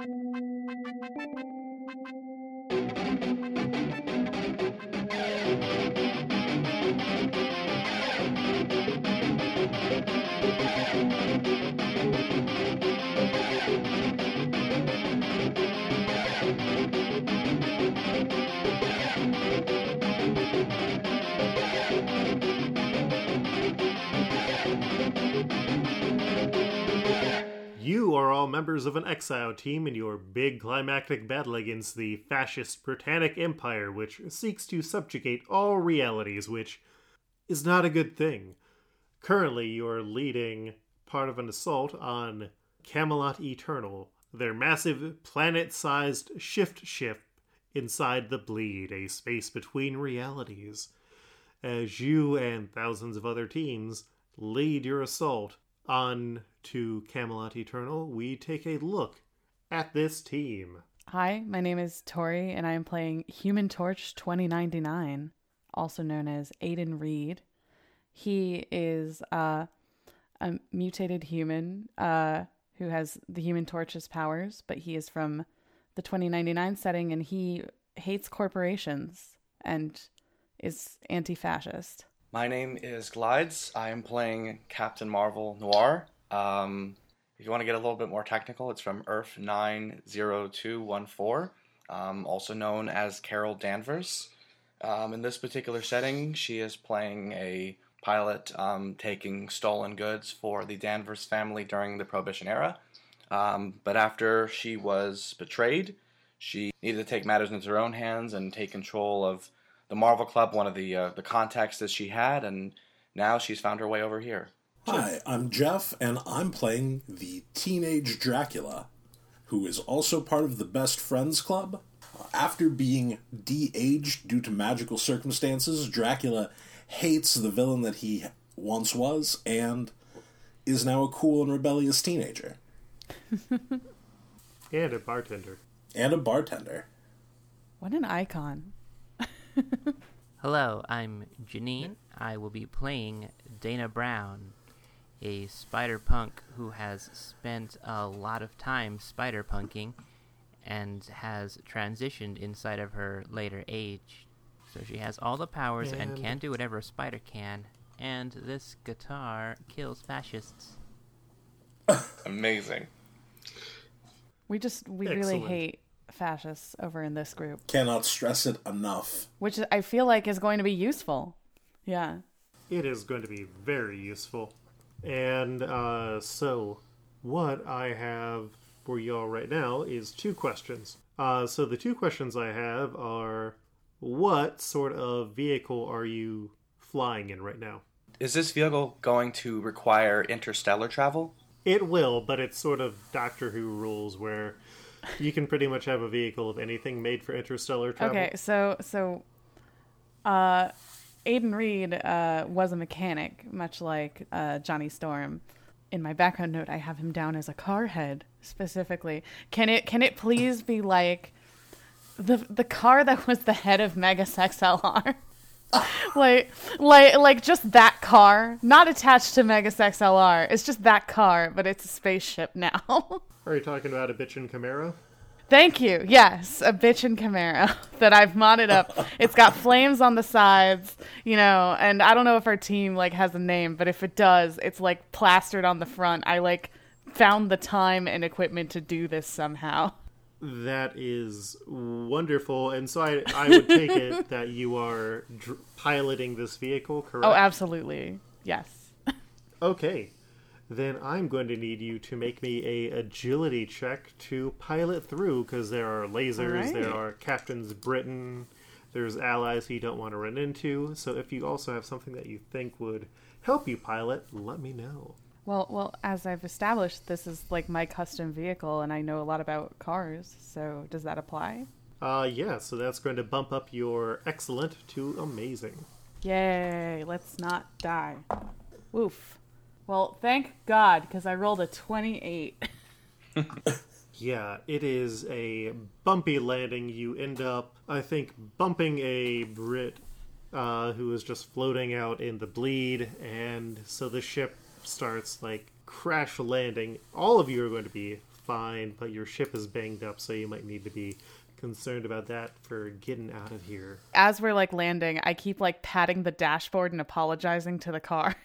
Thank you. You are all members of an exile team in your big climactic battle against the fascist Britannic Empire, which seeks to subjugate all realities, which is not a good thing. Currently, you are leading part of an assault on Camelot Eternal, their massive planet sized shift ship inside the Bleed, a space between realities. As you and thousands of other teams lead your assault on to Camelot Eternal, we take a look at this team. Hi, my name is Tori, and I am playing Human Torch 2099, also known as Aiden Reed. He is uh, a mutated human uh, who has the Human Torch's powers, but he is from the 2099 setting and he hates corporations and is anti fascist. My name is Glides. I am playing Captain Marvel Noir. Um, if you want to get a little bit more technical, it's from Earth 90214, um, also known as Carol Danvers. Um, in this particular setting, she is playing a pilot um, taking stolen goods for the Danvers family during the Prohibition era. Um, but after she was betrayed, she needed to take matters into her own hands and take control of the Marvel Club, one of the uh, the contacts that she had, and now she's found her way over here. Hi, I'm Jeff, and I'm playing the teenage Dracula, who is also part of the Best Friends Club. After being de aged due to magical circumstances, Dracula hates the villain that he once was and is now a cool and rebellious teenager. And a bartender. And a bartender. What an icon. Hello, I'm Janine. I will be playing Dana Brown, a spider punk who has spent a lot of time spider punking and has transitioned inside of her later age. So she has all the powers and, And- can do whatever a spider can, and this guitar kills fascists. Amazing. We just, we really hate fascists over in this group, Cannot stress it enough. which I feel like is going to be useful. Yeah. It is going to be very useful. And uh, so, what I have for y'all right now is two questions. Uh, so, the two questions I have are what sort of vehicle are you flying in right now? Is this vehicle going to require interstellar travel? It will, but it's sort of Doctor Who rules where you can pretty much have a vehicle of anything made for interstellar travel. Okay, so so uh Aiden Reed uh was a mechanic, much like uh Johnny Storm. In my background note I have him down as a car head specifically. Can it can it please be like the the car that was the head of Megas XLR? like like like just that car, not attached to Megas XLR. It's just that car, but it's a spaceship now. Are you talking about a bitchin' Camaro? Thank you. Yes, a bitchin' Camaro that I've modded up. It's got flames on the sides, you know, and I don't know if our team like has a name, but if it does, it's like plastered on the front. I like found the time and equipment to do this somehow. That is wonderful, and so I, I would take it that you are dr- piloting this vehicle, correct? Oh, absolutely. Yes. Okay, then I'm going to need you to make me a agility check to pilot through, because there are lasers, Alright. there are captains Britain, there's allies who you don't want to run into. So if you also have something that you think would help you pilot, let me know. Well, well, as I've established, this is like my custom vehicle and I know a lot about cars. So, does that apply? Uh, yeah, so that's going to bump up your excellent to amazing. Yay, let's not die. Woof. Well, thank God, because I rolled a 28. Yeah, it is a bumpy landing. You end up, I think, bumping a Brit uh, who is just floating out in the bleed, and so the ship starts like crash landing. All of you are going to be fine, but your ship is banged up, so you might need to be concerned about that for getting out of here. As we're like landing, I keep like patting the dashboard and apologizing to the car.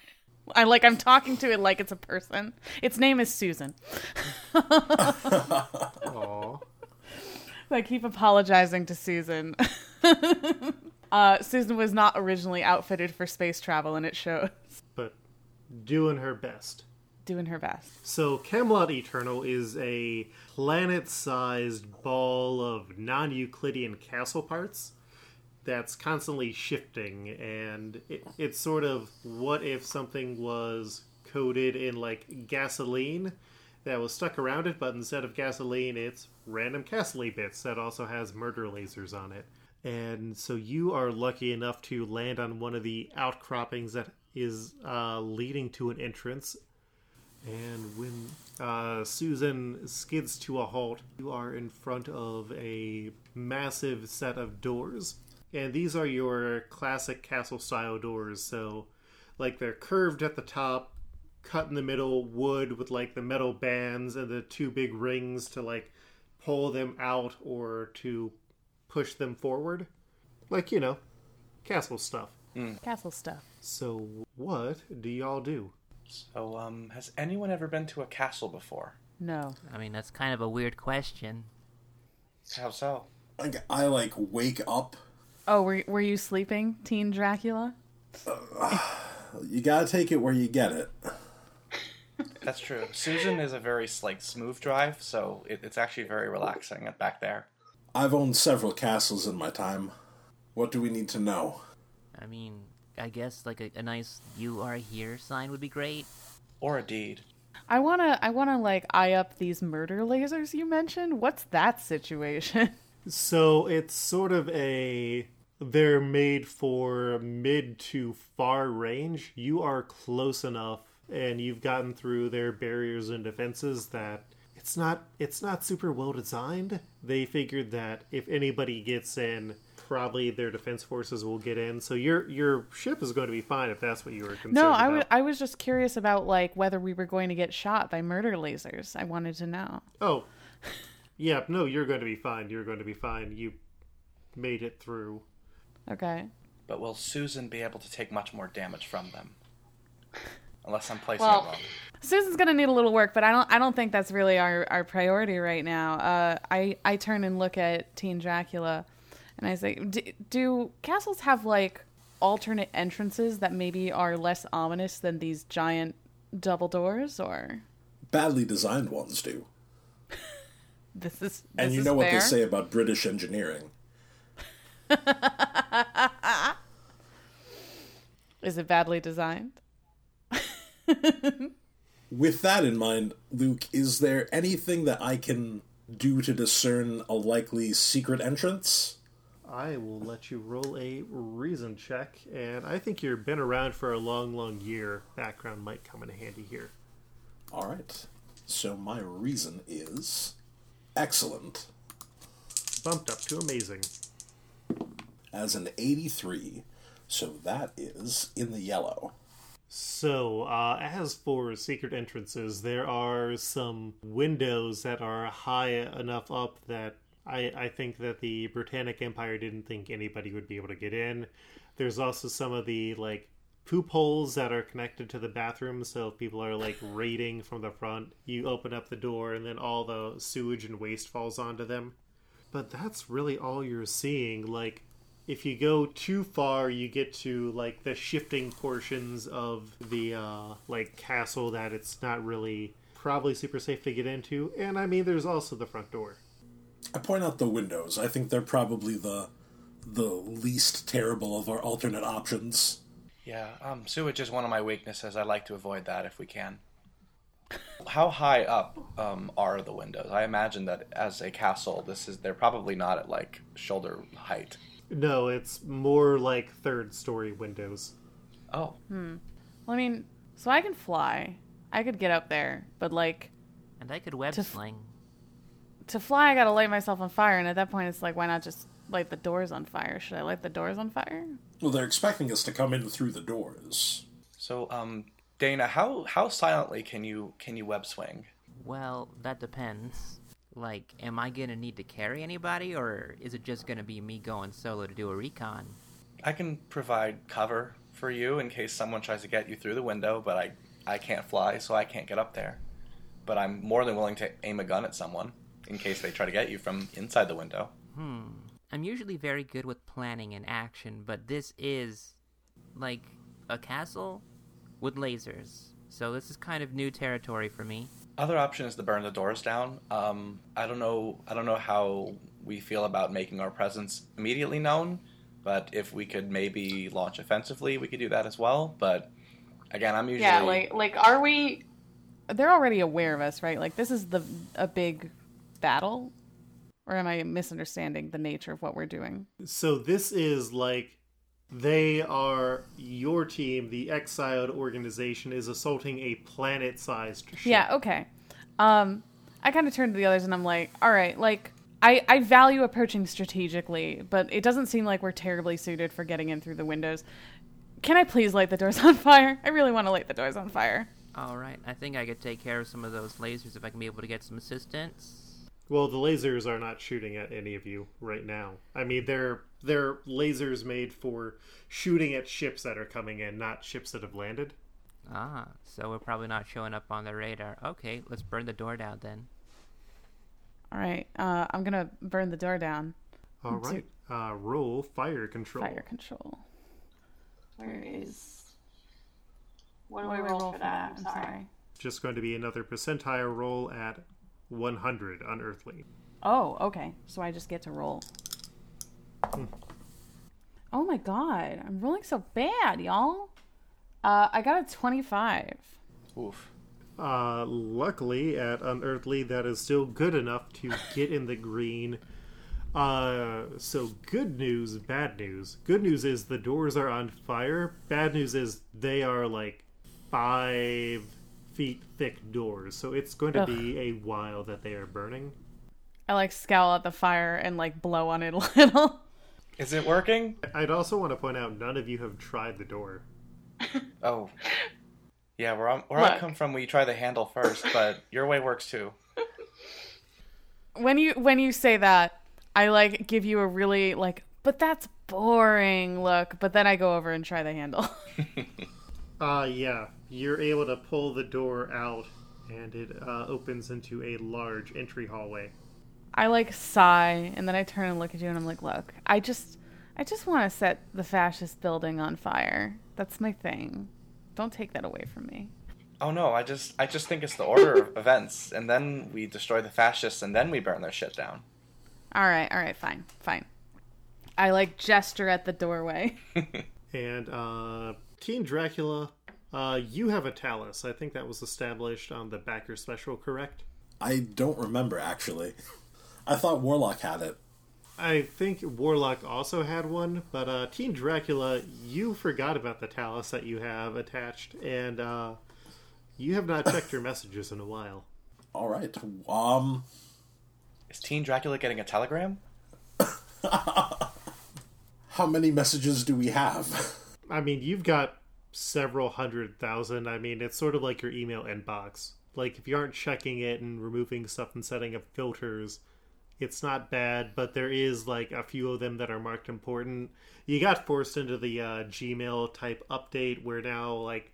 I like I'm talking to it like it's a person. Its name is Susan. Aww. I keep apologizing to Susan. uh, Susan was not originally outfitted for space travel, and it shows. But doing her best. Doing her best. So, Camelot Eternal is a planet sized ball of non Euclidean castle parts that's constantly shifting. And it, it's sort of what if something was coated in like gasoline that was stuck around it, but instead of gasoline, it's random castle bits that also has murder lasers on it. And so you are lucky enough to land on one of the outcroppings that is uh, leading to an entrance and when uh, Susan skids to a halt, you are in front of a massive set of doors. And these are your classic castle style doors. So, like, they're curved at the top, cut in the middle, wood with, like, the metal bands and the two big rings to, like, pull them out or to push them forward. Like, you know, castle stuff. Castle stuff. So, what do y'all do? So, um, has anyone ever been to a castle before? No. I mean, that's kind of a weird question. How so? I, I like wake up. Oh, were were you sleeping, Teen Dracula? You gotta take it where you get it. That's true. Susan is a very like smooth drive, so it, it's actually very relaxing back there. I've owned several castles in my time. What do we need to know? I mean, I guess like a, a nice "You are here" sign would be great. Or a deed. I wanna I wanna like eye up these murder lasers you mentioned. What's that situation? So it's sort of a they're made for mid to far range. You are close enough and you've gotten through their barriers and defenses that it's not it's not super well designed. They figured that if anybody gets in, probably their defense forces will get in. So your your ship is going to be fine if that's what you were concerned no, I about. wa- I was just curious about like whether we were going to get shot by murder lasers. I wanted to know. Oh. Yeah, no, you're going to be fine. You're going to be fine. You made it through. Okay. But will Susan be able to take much more damage from them? Unless I'm placing Well- it wrong. Susan's gonna need a little work, but I don't I don't think that's really our, our priority right now. Uh, I I turn and look at Teen Dracula, and I say, do, do castles have like alternate entrances that maybe are less ominous than these giant double doors? Or Badly designed ones do. this is this And you is know what they say about British engineering. Is it badly designed? With that in mind, Luke, is there anything that I can do to discern a likely secret entrance? I will let you roll a reason check, and I think you've been around for a long, long year. Background might come in handy here. All right. So my reason is excellent. Bumped up to amazing. As an 83. So that is in the yellow. So, uh, as for secret entrances, there are some windows that are high enough up that I, I think that the Britannic Empire didn't think anybody would be able to get in. There's also some of the like poop holes that are connected to the bathroom, so if people are like raiding from the front, you open up the door and then all the sewage and waste falls onto them. But that's really all you're seeing. Like, if you go too far, you get to like the shifting portions of the uh, like castle that it's not really probably super safe to get into. And I mean, there's also the front door. I point out the windows. I think they're probably the the least terrible of our alternate options. Yeah, um, sewage is one of my weaknesses. I like to avoid that if we can. How high up um, are the windows? I imagine that as a castle, this is they're probably not at like shoulder height. No, it's more like third story windows. Oh, Well, I mean, so I can fly. I could get up there, but like And I could web To f- to fly, I gotta light myself on fire. And at that point, it's like, why not just light the doors on fire? Should I light the doors on fire? Well, they're expecting us to come in through the doors. so um, Dana, how how silently can you can you web swing? Well, that depends. Like, am I gonna need to carry anybody, or is it just gonna be me going solo to do a recon? I can provide cover for you in case someone tries to get you through the window, but I, I can't fly, so I can't get up there. But I'm more than willing to aim a gun at someone in case they try to get you from inside the window. Hmm. I'm usually very good with planning and action, but this is like a castle with lasers. So this is kind of new territory for me. Other option is to burn the doors down. Um, I don't know. I don't know how we feel about making our presence immediately known, but if we could maybe launch offensively, we could do that as well. But again, I'm usually Yeah, like like are we They're already aware of us, right? Like this is the a big battle, or am I misunderstanding the nature of what we're doing? So this is like they are your team, the exiled organization is assaulting a planet-sized ship. Yeah, okay. Um, I kind of turn to the others and I'm like, all right, like I I value approaching strategically, but it doesn't seem like we're terribly suited for getting in through the windows. Can I please light the doors on fire? I really want to light the doors on fire. All right, I think I could take care of some of those lasers if I can be able to get some assistance. Well, the lasers are not shooting at any of you right now. I mean, they're they're lasers made for shooting at ships that are coming in, not ships that have landed. Ah, so we're probably not showing up on the radar. Okay, let's burn the door down then. All right, uh, I'm gonna burn the door down. All right, So- Uh, roll fire control. Fire control. where is what do we roll for that? I'm sorry. Just going to be another percentile roll at 100 unearthly. Oh, okay. So I just get to roll. Oh my god, I'm rolling so bad, y'all. Uh, I got a 25. oof. Uh, luckily, at Unearthly, that is still good enough to get in the green. Uh, so good news, bad news. Good news is the doors are on fire. Bad news is they are like five feet thick doors, so it's going to Ugh. be a while that they are burning. I like scowl at the fire and like blow on it a little. Is it working? I'd also want to point out none of you have tried the door. Oh, yeah. Where I'm where I come from, we try the handle first, but your way works too. when you when you say that, I like give you a really like, but that's boring look. But then I go over and try the handle. Uh, yeah, you're able to pull the door out, and it uh, opens into a large entry hallway. I like sigh and then I turn and look at you and I'm like, look, I just I just want to set the fascist building on fire. That's my thing. Don't take that away from me. Oh no, I just I just think it's the order of events, and then we destroy the fascists, and then we burn their shit down. All right, all right, fine, fine. I like gesture at the doorway. And uh, Teen Dracula, uh, you have a Tallus. I think that was established on the backer special, correct? I don't remember actually. I thought Warlock had it. I think Warlock also had one, but uh, Teen Dracula, you forgot about the Tallus that you have attached, and uh, you have not checked your messages in a while. All right. Um, Is Teen Dracula getting a telegram? how many messages do we have? I mean, you've got several hundred thousand. I mean, it's sort of like your email inbox. Like, if you aren't checking it and removing stuff and setting up filters, it's not bad, but there is like a few of them that are marked important. You got forced into the uh, Gmail type update where now, like,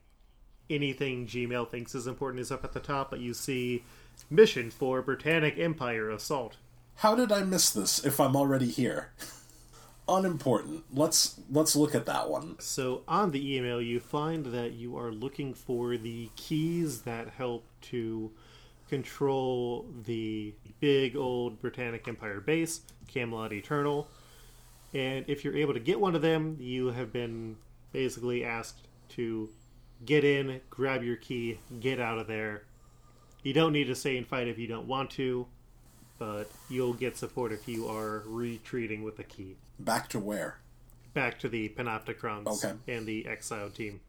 anything Gmail thinks is important is up at the top, but you see mission for Britannic Empire assault. How did I miss this if I'm already here? Unimportant. Let's let's look at that one. So on the email, you find that you are looking for the keys that help to control the big old Britannic Empire base, Camelot Eternal. And if you're able to get one of them, you have been basically asked to get in, grab your key, get out of there. You don't need to stay and fight if you don't want to, but you'll get support if you are retreating with the key Back to where? back to the Panoptichrons Okay. and the Exile team.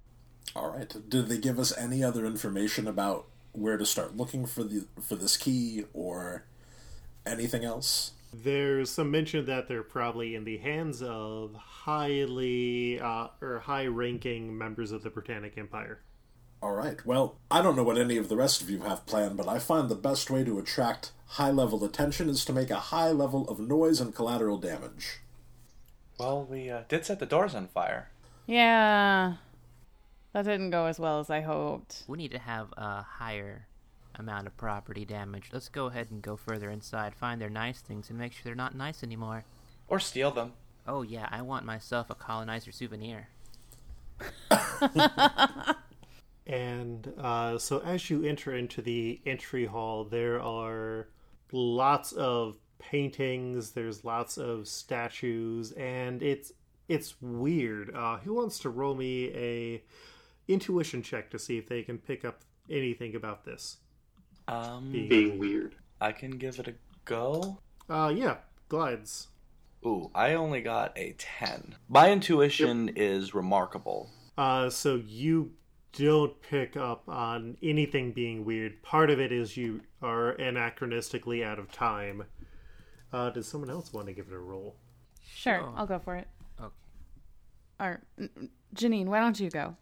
All right. Did they give us any other information about where to start looking for the for this key or anything else? There's some mention that they're probably in the hands of highly uh, or high-ranking members of the Britannic Empire. All right. Well, I don't know what any of the rest of you have planned, but I find the best way to attract high level attention is to make a high level of noise and collateral damage. Well, we uh, did set the doors on fire. Yeah. That didn't go as well as I hoped. We need to have a higher amount of property damage. Let's go ahead and go further inside, find their nice things, and make sure they're not nice anymore. Or steal them. Oh yeah, I want myself a colonizer souvenir. And uh, so, as you enter into the entry hall, there are lots of paintings. There's lots of statues, and it's it's weird. Uh, who wants to roll me a intuition check to see if they can pick up anything about this Um, being, Being weird. I can give it a go. Uh, yeah, glides. Ooh, I only got a 10. My intuition is remarkable. Uh, so you don't pick up on anything being weird. Part of it is you are anachronistically out of time. Uh, does someone else want to give it a roll? Sure, Sure. I'll go for it. Okay. Or, n- n- Janine, why don't you go?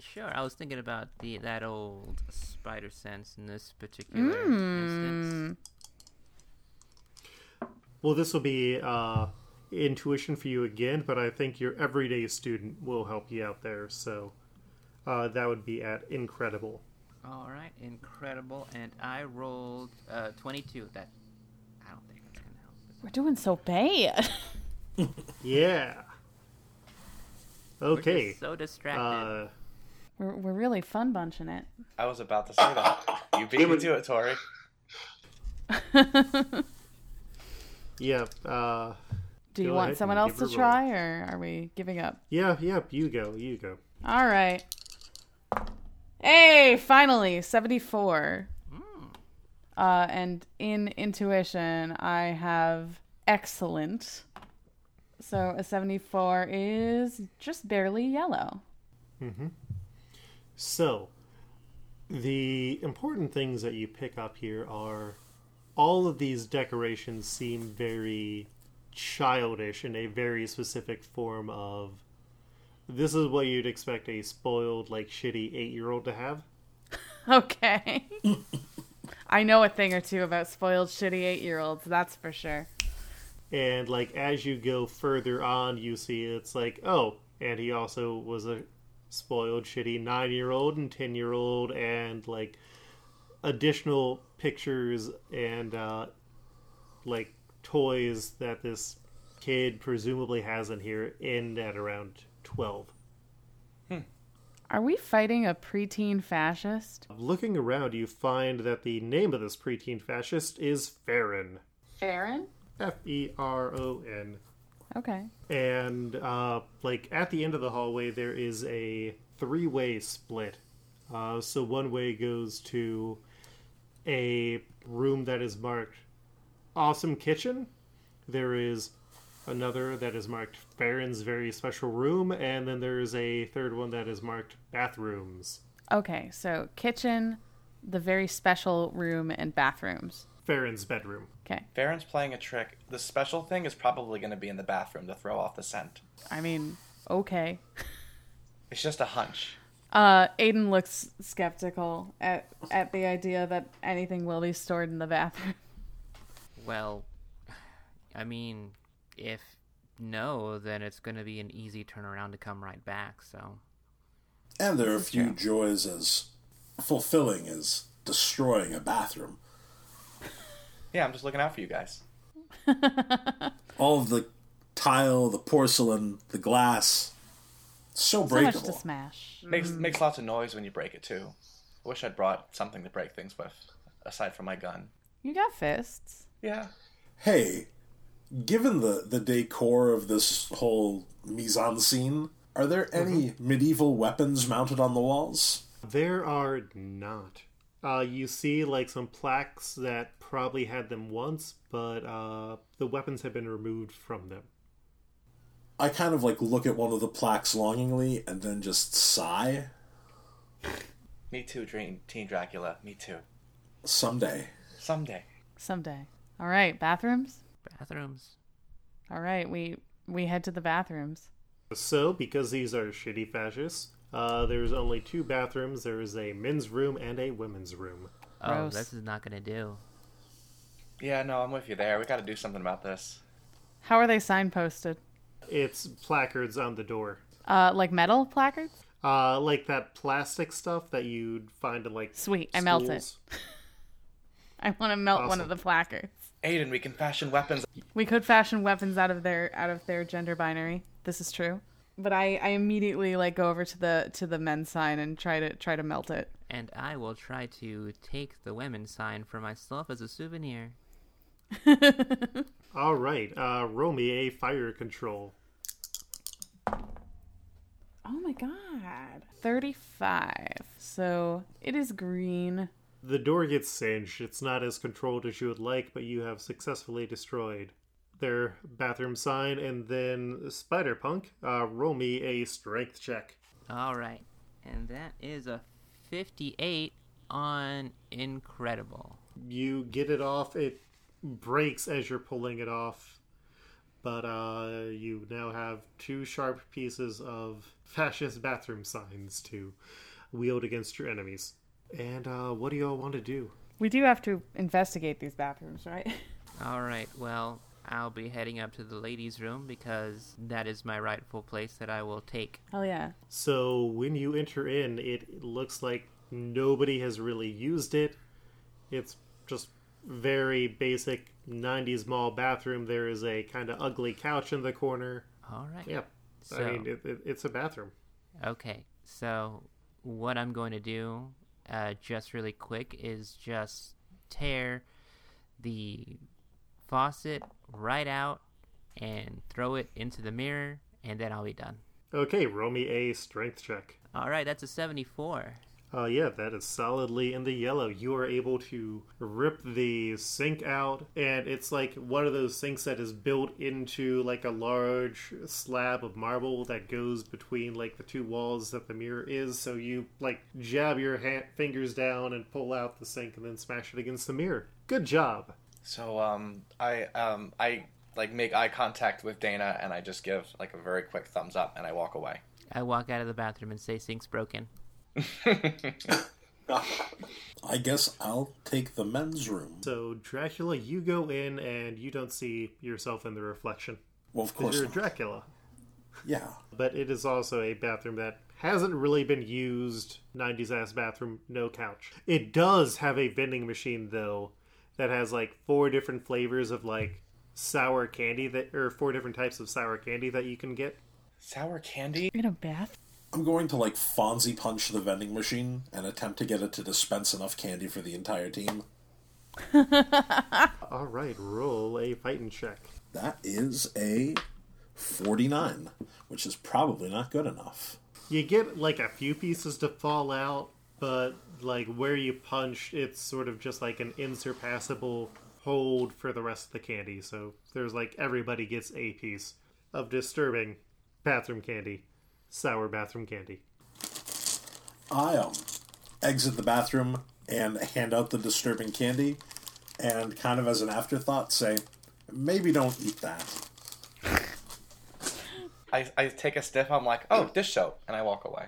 Sure, I was thinking about the that old spider sense in this particular instance. Well, this will be uh, intuition for you again, but I think your everyday student will help you out there. So uh, that would be at incredible. All right, incredible. And I rolled uh, 22. That I don't think that's gonna help. We're doing so bad. Yeah. We're Okay. just so distracted. Uh, we're, we're really fun bunching it. I was about to say that. You beat me to it, Tori. yeah. Uh, Do you want someone else to her a roll. try, or are we giving up? yeah. Yeah. You go. You go. All right. Hey, finally, 74. Uh, and in intuition, I have excellent. So a 74 is just barely yellow. Mm-hmm. So, the important things that you pick up here are all of these decorations seem very childish in a very specific form of this is what you'd expect a spoiled, like shitty eight year old to have. Okay. I know a thing or two about spoiled, shitty eight year olds, that's for sure. And like as you go further on, you see it's like, oh, and he also was a spoiled, shitty nine year old and ten year old, and like additional pictures and uh, like toys that this kid presumably has in here end at around twelve. Are we fighting a preteen fascist? Looking around, you find that the name of this preteen fascist is Feron. Feron? F E R O N. Okay. and uh, like at the end of the hallway there is a three-way split uh, so one way goes to a room that is marked awesome kitchen there is another that is marked Feron's very special room and then there's a third one that is marked bathrooms Okay, so kitchen, the very special room, and bathrooms. Feron's bedroom Okay. Feron's playing a trick. The special thing is probably going to be in the bathroom to throw off the scent. I mean, okay. It's just a hunch. Uh, Aiden looks skeptical at at the idea that anything will be stored in the bathroom. well, I mean, if no, then it's going to be an easy turnaround to come right back. So And there are a few true. joys as fulfilling as destroying a bathroom. Yeah, I'm just looking out for you guys. All of the tile, the porcelain, the glass, so breakable. So much breakable. to smash. Makes mm. makes lots of noise when you break it too. I wish I'd brought something to break things with, aside from my gun. You got fists. Yeah. hey, given the, the decor of this whole mise en scene, are there any mm-hmm. medieval weapons mounted on the walls? There are not. Uh, you see, like some plaques that probably had them once, but uh, the weapons have been removed from them. I kind of like look at one of the plaques longingly and then just sigh. Me too, Dream Teen Dracula. Me too. Someday. Someday. Someday. All right, bathrooms. bathrooms. All right, we we head to the bathrooms. So, because these are shitty fascists, Uh, there's only two bathrooms. There is a men's room and a women's room. Oh, Gross. this is not gonna do. Yeah, no, I'm with you there. We got to do something about this. How are they signposted? It's placards on the door. Uh, like metal placards? Uh, like that plastic stuff that you'd find in like Sweet, I melt it. schools. I want to melt one Awesome. of the placards. Aiden, we can fashion weapons. We could fashion weapons out of their out of their gender binary. This is true. But I, I immediately like go over to the to the men's sign and try to try to melt it. And I will try to take the women's sign for myself as a souvenir. All right, uh, roll me a fire control. Oh my god. 35. So it is green. The door gets singed. It's not as controlled as you would like, but you have successfully destroyed their bathroom sign. And then Spider Punk, uh, roll me a strength check. All right, and that is a 58 on incredible. You get it off. It breaks as you're pulling it off, but uh, you now have two sharp pieces of fascist bathroom signs to wield against your enemies. And uh, what do you all want to do? We do have to investigate these bathrooms, right? All right, well, I'll be heading up to the ladies' room because that is my rightful place that I will take. Oh, yeah. So when you enter in, it looks like nobody has really used it. It's just very basic 90s mall bathroom. There is a kind of ugly couch in the corner. All right. Yeah, So, I mean it, it, it's a bathroom. okay, so what I'm going to do, uh, just really quick, is just tear the faucet right out and throw it into the mirror, and then I'll be done. Okay, roll me a strength check. All right, that's a 74. Uh, yeah, that is solidly in the yellow. You are able to rip the sink out, and it's like one of those sinks that is built into like a large slab of marble that goes between like the two walls that the mirror is. So you like jab your ha- fingers down and pull out the sink and then smash it against the mirror. Good job. So um, I um, I like make eye contact with Dana, and I just give like a very quick thumbs up, and I walk away. I walk out of the bathroom and say, Sink's broken. I guess I'll take the men's room. So Dracula, you go in and you don't see yourself in the reflection. Well, of 'Cause course. You're Not. Dracula. Yeah. but it is also a bathroom that hasn't really been used 90s ass bathroom no couch it does have a vending machine though that has like four different flavors of like sour candy that or four different types of sour candy that you can get Sour candy. In a bath? I'm going to like Fonzie punch the vending machine and attempt to get it to dispense enough candy for the entire team. all right roll a fighting check That is a 49, which is probably not good enough. you get like a few pieces to fall out but like where you punch it's sort of just like an insurpassable hold for the rest of the candy so there's like everybody gets a piece of disturbing bathroom candy sour bathroom candy I um, exit the bathroom and hand out the disturbing candy, and kind of as an afterthought say, maybe don't eat that. I, I take a sniff. I'm like, oh, dish soap, and I walk away.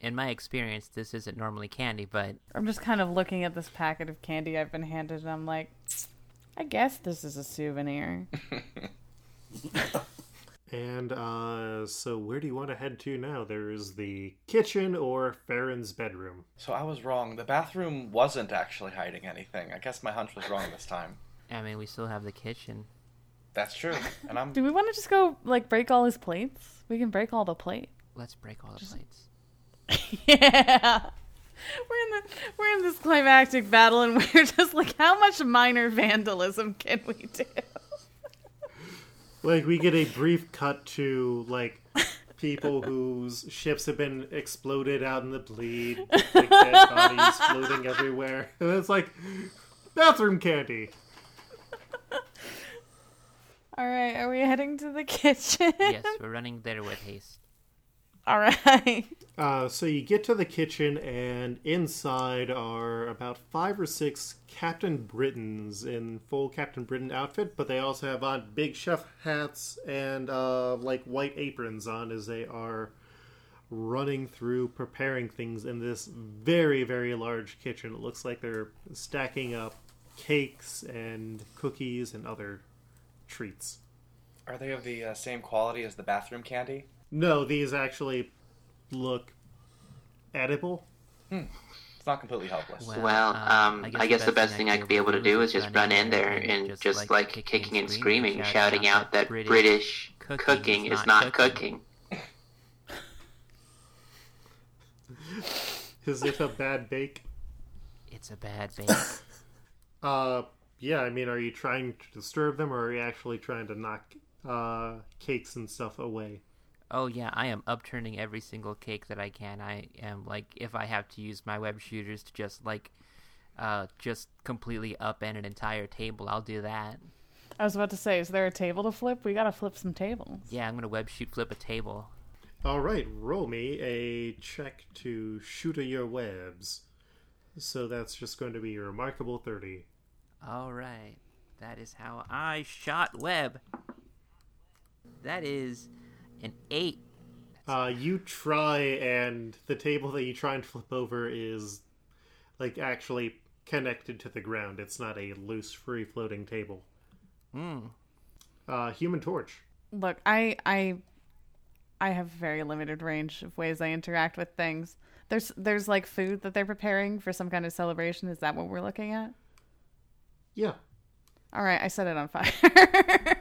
In my experience, this isn't normally candy, but I'm just kind of looking at this packet of candy I've been handed and I'm like, I guess this is a souvenir. And uh, so, where do you want to head to now? There's the kitchen or Feron's bedroom. So I was wrong. The bathroom wasn't actually hiding anything. I guess my hunch was wrong this time. I mean, we still have the kitchen. That's true. And I'm Do we want to just go like break all his plates? We can break all the plates. Let's break all the plates. yeah. We're in the we're in this climactic battle and we're just like how much minor vandalism can we do? Like, we get a brief cut to, like, people whose ships have been exploded out in the bleed, like, dead bodies floating everywhere. And it's like, bathroom candy. All right, are we heading to the kitchen? yes, we're running there with haste. All right. Uh, so you get to the kitchen, and inside are about five or six Captain Britains in full Captain Britain outfit, but they also have on big chef hats and uh, like white aprons on as they are running through preparing things in this very, very large kitchen. It looks like they're stacking up cakes and cookies and other treats. Are they of the uh, same quality as the bathroom candy? No, these actually look edible. It's not completely helpless. Well, Well, um, um, I guess the best thing I could be able to do is just run in there and just like kicking and screaming, shouting out that British cooking is not cooking. Is it a bad bake? It's a bad bake. Uh, yeah, I mean, are you trying to disturb them or are you actually trying to knock uh, cakes and stuff away? Oh yeah, I am upturning every single cake that I can. I am like, if I have to use my web shooters to just like, uh, just completely upend an entire table, I'll do that. I was about to say, is there a table to flip? We gotta flip some tables. Yeah, I'm gonna web shoot flip a table. All right, roll me a check to shoot a your webs. So that's just going to be your remarkable 30. All right, that is how I shot web. That is an eight. Uh, you try, and the table that you try and flip over is like actually connected to the ground. It's not a loose, free floating table. Hmm. Uh, Human Torch. Look, I I I have very limited range of ways I interact with things. There's there's like food that they're preparing for some kind of celebration. Is that what we're looking at? Yeah. All right, I set it on fire.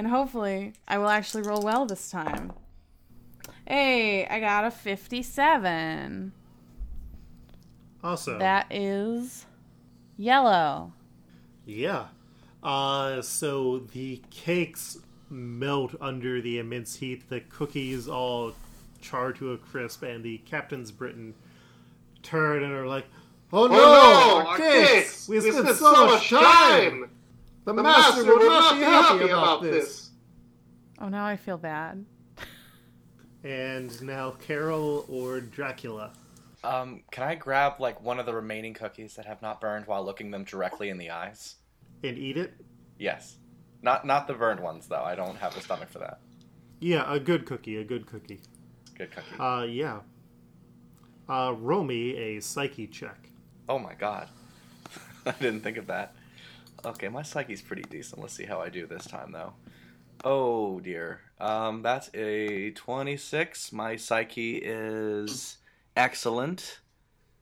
and hopefully, I will actually roll well this time. Hey, I got a 57. Awesome. That is yellow. Yeah. Uh, so the cakes melt under the immense heat. The cookies all char to a crisp, and the captain's Britain turn and are like, "Oh no, no, our our cakes! cakes! We We spent spent so so much much time. time. The, The master, master would not be happy about this." Oh, now I feel bad. And now Carol or Dracula. Um, can I grab like one of the remaining cookies that have not burned while looking them directly in the eyes? And eat it? Yes. Not not the burned ones though. I don't have the stomach for that. Yeah, a good cookie, a good cookie. Good cookie. Uh, yeah. Uh, roll me a psyche check. oh my god. I didn't think of that. Okay, my psyche's pretty decent. Let's see how I do this time though. Oh dear. Um, that's a twenty-six. My psyche is excellent.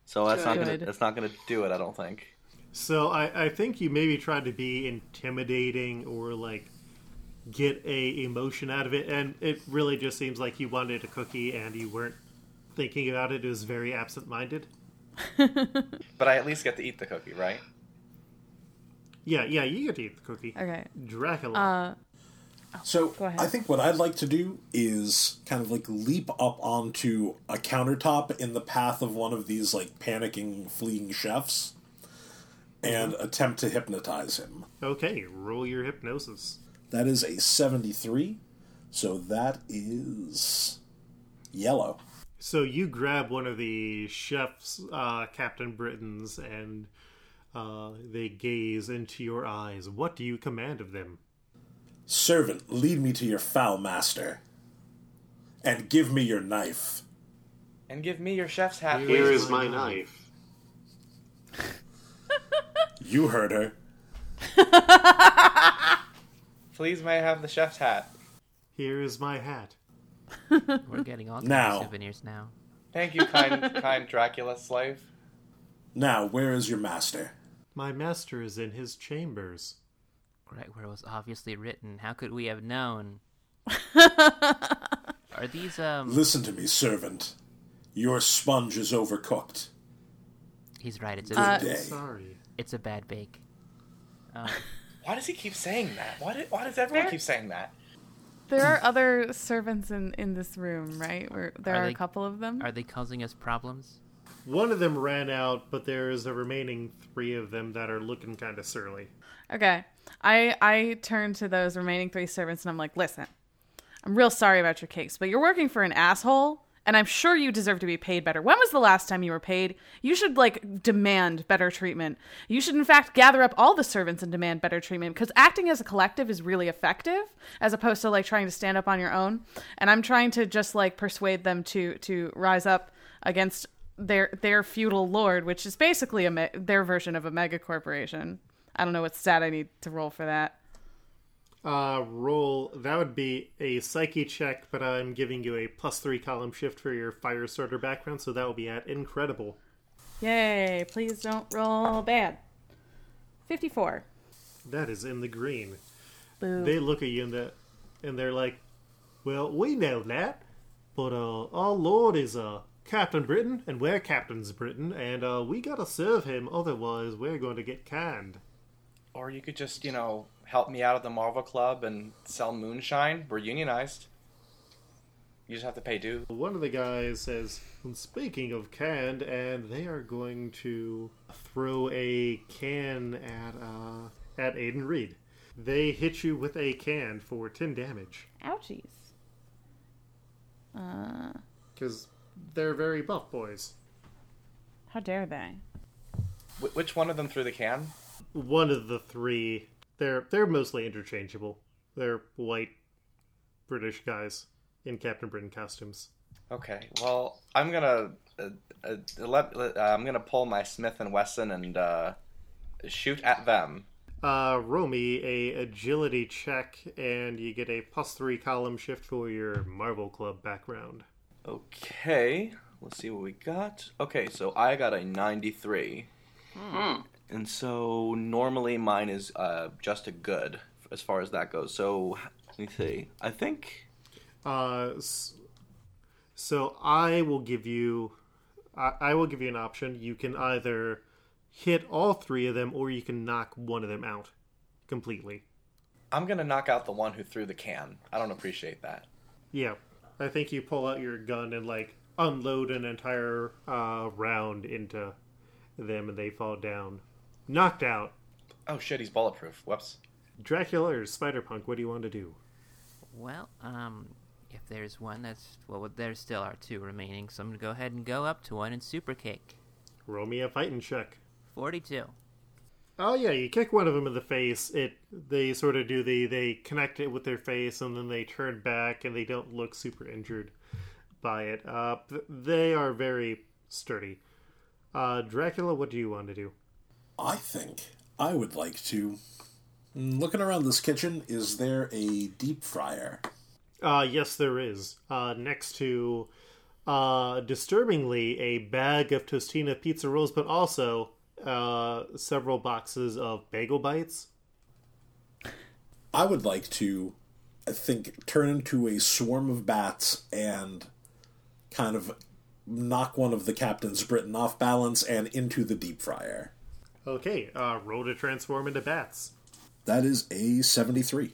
So that's not gonna that's not gonna do it. I don't think. So I, I think you maybe tried to be intimidating or like get a emotion out of it, and it really just seems like you wanted a cookie and you weren't thinking about it. It was very absent-minded. But I at least get to eat the cookie, right? Yeah, yeah, you get to eat the cookie. Okay. Dracula. Uh, So I think what I'd like to do is kind of like leap up onto a countertop in the path of one of these like panicking, fleeing chefs and attempt to hypnotize him. okay, roll your hypnosis. That is a 73. So that is yellow. So you grab one of the chef's uh, Captain Britain's and uh, they gaze into your eyes. What do you command of them? Servant, lead me to your foul master. And give me your knife. And give me your chef's hat, Here please. Here is my knife. You heard her. Please may I have the chef's hat. Here is my hat. We're getting all kinds Now. of souvenirs now. Thank you, kind kind Dracula slave. Now, where is your master? My master is in his chambers. Right where it was obviously written. How could we have known? Are these um? Listen to me, servant. Your sponge is overcooked. He's right. It's a Good day. Sorry. it's a bad bake. Um, Why does he keep saying that? Why, did, why does everyone There- keep saying that? there are other servants in, in this room, right? Where there Are are, they- a couple of them. are they causing us problems? One of them ran out, but there's a remaining three of them that are looking kind of surly. Okay. I I turn to those remaining three servants and I'm like, listen, I'm real sorry about your cakes, but you're working for an asshole, and I'm sure you deserve to be paid better. When was the last time you were paid? You should like demand better treatment. You should in fact gather up all the servants and demand better treatment because acting as a collective is really effective as opposed to like trying to stand up on your own. And I'm trying to just like persuade them to to rise up against their their feudal lord, which is basically a me- their version of a mega corporation. I don't know what stat I need to roll for that. Uh, roll that would be a psyche check, but I'm giving you a plus three column shift for your fire starter background, so that will be at incredible. Yay! Please don't roll bad. Fifty-four. That is in the green. Boo. They look at you and the, and they're like, "Well, we know that, but uh, our lord is uh Captain Britain, and we're Captain's Britain, and uh, we gotta serve him, otherwise we're going to get canned." Or you could just, you know, help me out at the Marvel Club and sell moonshine. We're unionized. You just have to pay due. One of the guys says, "Speaking of canned, and they are going to throw a can at uh, at Aiden Reed. They hit you with a can for ten damage Ouchies. Uh, because they're very buff boys. how dare they? Wh- which one of them threw the can? One of the three, they're they're mostly interchangeable. They're white British guys in Captain Britain costumes. Okay, well, I'm gonna uh, uh, let, let- uh, I'm gonna pull my Smith and Wesson and uh, shoot at them. Uh, roll me a agility check, and you get a plus three column shift for your Marvel Club background. Okay, let's see what we got. Okay, so I got a 93. And so normally mine is uh, just a good as far as that goes. So let me see. I think Uh, so I will give you, I, I will give you an option. You can either hit all three of them, or you can knock one of them out completely. I'm gonna knock out the one who threw the can. I don't appreciate that. Yeah, I think you pull out your gun and like unload an entire uh, round into them, and they fall down, knocked out. Oh shit, he's bulletproof. Whoops. Dracula or Spider Punk, what do you want to do? Well, um, if there's one that's well, there still are two remaining, so I'm gonna go ahead and go up to one and super kick. Roll me a fighting check. Forty-two. Oh yeah, you kick one of them in the face. It they sort of do the they connect it with their face and then they turn back and they don't look super injured by it. Uh, they are very sturdy. Uh, Dracula, what do you want to do? I think I would like to. Looking around this kitchen, is there a deep fryer? Uh, yes, there is. Uh, next to, uh, disturbingly, a bag of Totino's pizza rolls, but also uh, several boxes of bagel bites. I would like to, I think, turn into a swarm of bats and kind of knock one of the captain's Britain off balance and into the deep fryer. Okay, uh, roll to transform into bats. That is a 73.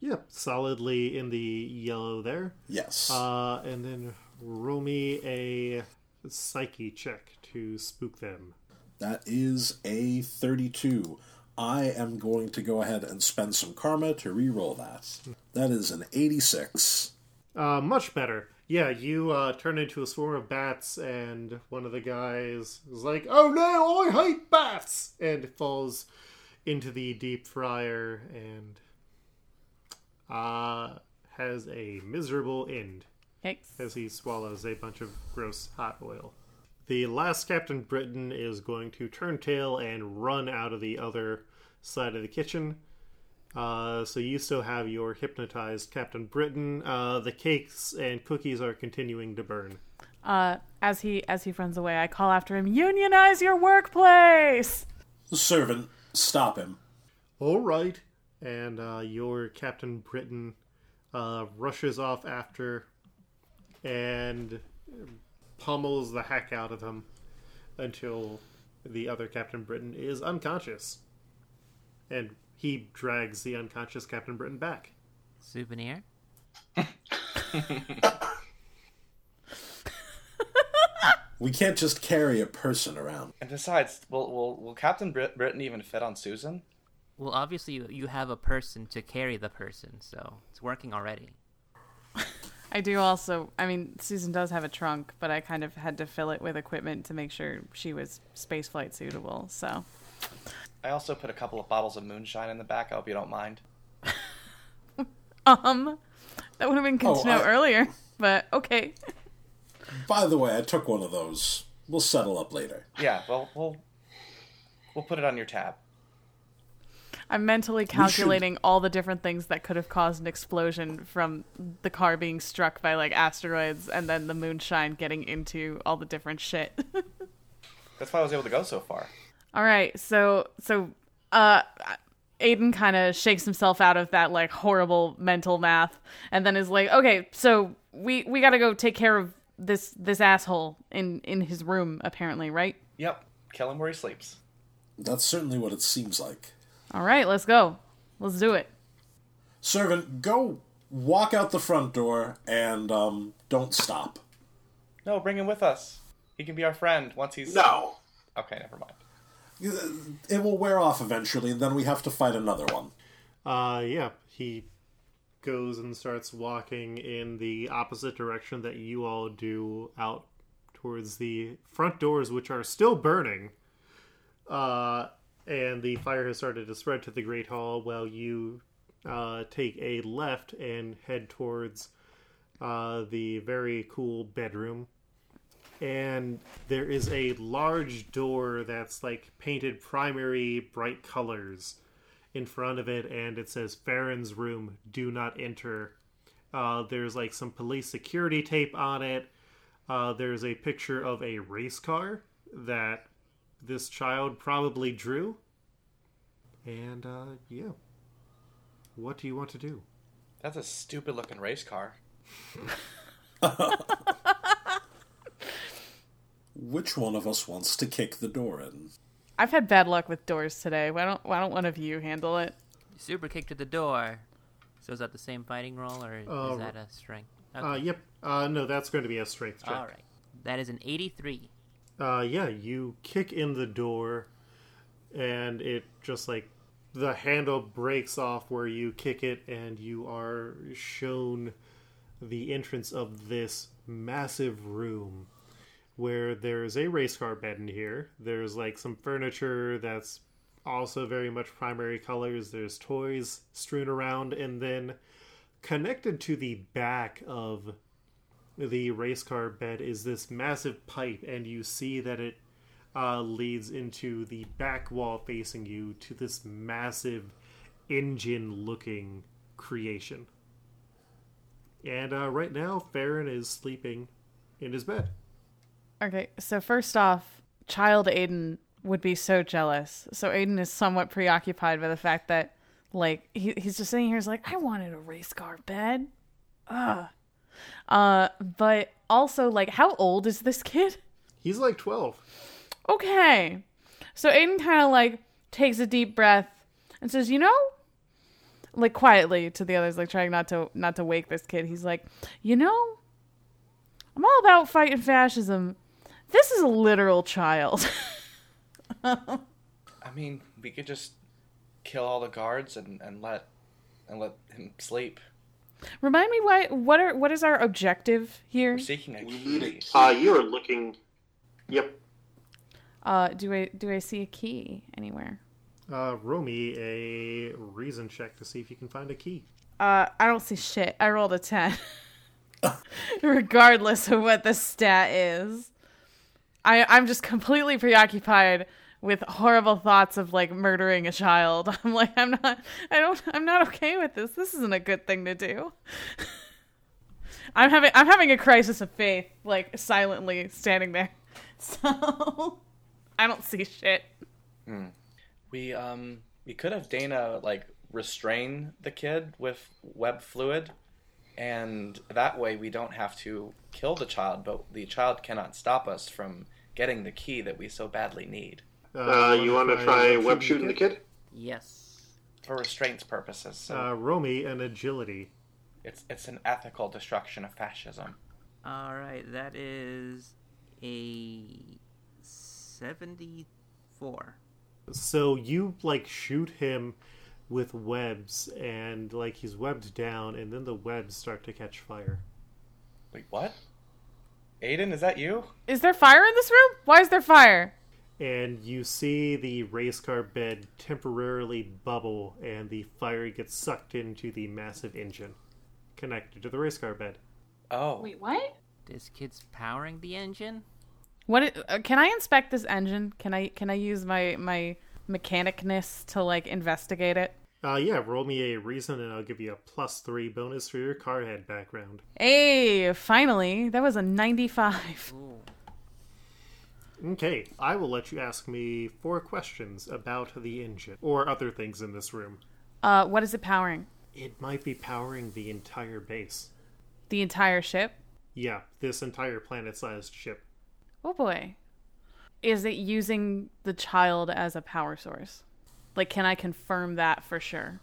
Yep, solidly in the yellow there. Yes. Uh, and then roll me a psyche check to spook them. That is a 32. I am going to go ahead and spend some karma to re-roll that. That is an 86. Uh, much better. Yeah, you uh, turn into a swarm of bats, and one of the guys is like, "Oh no, I hate bats!" and falls into the deep fryer and uh, has a miserable end. Yikes. as he swallows a bunch of gross hot oil. The last Captain Britain is going to turn tail and run out of the other side of the kitchen. Uh, so you still have your hypnotized Captain Britain. Uh, the cakes and cookies are continuing to burn. Uh, as he as he runs away, I call after him. Unionize your workplace. Servant, stop him. All right, and uh, your Captain Britain uh, rushes off after and pummels the heck out of him until the other Captain Britain is unconscious, and he drags the unconscious Captain Britain back. Souvenir. We can't just carry a person around. And besides, will will, will Captain Brit- Britain even fit on Susan? Well, obviously you, you have a person to carry the person, so it's working already. I do also. I mean, Susan does have a trunk, but I kind of had to fill it with equipment to make sure she was spaceflight suitable. So. I also put a couple of bottles of moonshine in the back. I hope you don't mind. um, that would have been good oh, to know I... earlier, but okay. By the way, I took one of those. We'll settle up later. Yeah, well, we'll we'll put it on your tab. I'm mentally calculating should... all the different things that could have caused an explosion from the car being struck by like asteroids and then the moonshine getting into all the different shit. That's why I was able to go so far. All right, so so uh Aiden kind of shakes himself out of that like horrible mental math and then is like, "Okay, so we we got to go take care of this this asshole in in his room apparently, right?" Yep. Kill him where he sleeps. That's certainly what it seems like. All right, let's go. Let's do it. Servant, go walk out the front door and um, don't stop. No, bring him with us. He can be our friend once he's. No. Okay, never mind. It will wear off eventually, and then we have to fight another one. Uh, yeah. He goes and starts walking in the opposite direction that you all do out towards the front doors, which are still burning. Uh, and the fire has started to spread to the Great Hall while you uh, take a left and head towards uh, the very cool bedroom. And there is a large door that's like painted primary bright colors in front of it, and it says Feron's room, do not enter. Uh, there's like some police security tape on it. Uh, there's a picture of a race car that this child probably drew. And uh, yeah, what do you want to do? That's a stupid looking race car. Which one of us wants to kick the door in? I've had bad luck with doors today. Why don't Why don't one of you handle it? Super kick to the door. So is that the same fighting roll, or uh, is that a strength? Uh, okay. Uh, yep. Uh, no, that's going to be a strength check. All right. That is an eighty-three. Uh, yeah, you kick in the door, and it just like the handle breaks off where you kick it, and you are shown the entrance of this massive room where there's a race car bed in here. There's like some furniture that's also very much primary colors. There's toys strewn around, and then connected to the back of the race car bed is this massive pipe, and you see that it uh, leads into the back wall facing you to this massive engine looking creation. And uh, right now, Feron is sleeping in his bed. Okay, so first off, child Aiden would be so jealous. So Aiden is somewhat preoccupied by the fact that, like, he, he's just sitting here, he's like, I wanted a race car bed. Ugh. Uh, but also, like, how old is this kid? He's like 12. Okay. So Aiden kind of, like, takes a deep breath and says, you know, like quietly to the others, like trying not to not to wake this kid. He's like, you know, I'm all about fighting fascism. This is a literal child. I mean, we could just kill all the guards and, and let and let him sleep. Remind me why what are what is our objective here? We're seeking a key. Uh you're looking Yep. Uh do I do I see a key anywhere? Uh roll me a reason check to see if you can find a key. Uh I don't see shit. I rolled a 10. Regardless of what the stat is. I I'm just completely preoccupied with horrible thoughts of like murdering a child. I'm like, I'm not, I don't, I'm not okay with this. This isn't a good thing to do. I'm having, I'm having a crisis of faith, like silently standing there. So I don't see shit. Hmm. We um we could have Dana like restrain the kid with web fluid, and that way we don't have to kill the child, but the child cannot stop us from getting the key that we so badly need. Uh, uh you want to try web shooting the kid? Yes. For restraints purposes. So uh, Romy and agility. It's it's an ethical destruction of fascism. All right, that is a seventy-four. So you like shoot him with webs, and like he's webbed down, and then the webs start to catch fire. Wait, what? Aiden, is that you? Is there fire in this room? Why is there fire? And you see the race car bed temporarily bubble, and the fire gets sucked into the massive engine connected to the race car bed. Oh. Wait, what? This kid's powering the engine. What? It, uh, can I inspect this engine? Can I can I use my my mechanicness to like investigate it? Uh, yeah, roll me a reason, and I'll give you a plus three bonus for your car head background. Hey, finally, that was a ninety-five. Ooh. Okay, I will let you ask me four questions about the engine or other things in this room. Uh, what is it powering? It might be powering the entire base. The entire ship? Yeah, this entire planet sized ship. Oh boy. Is it using the child as a power source? Like, can I confirm that for sure?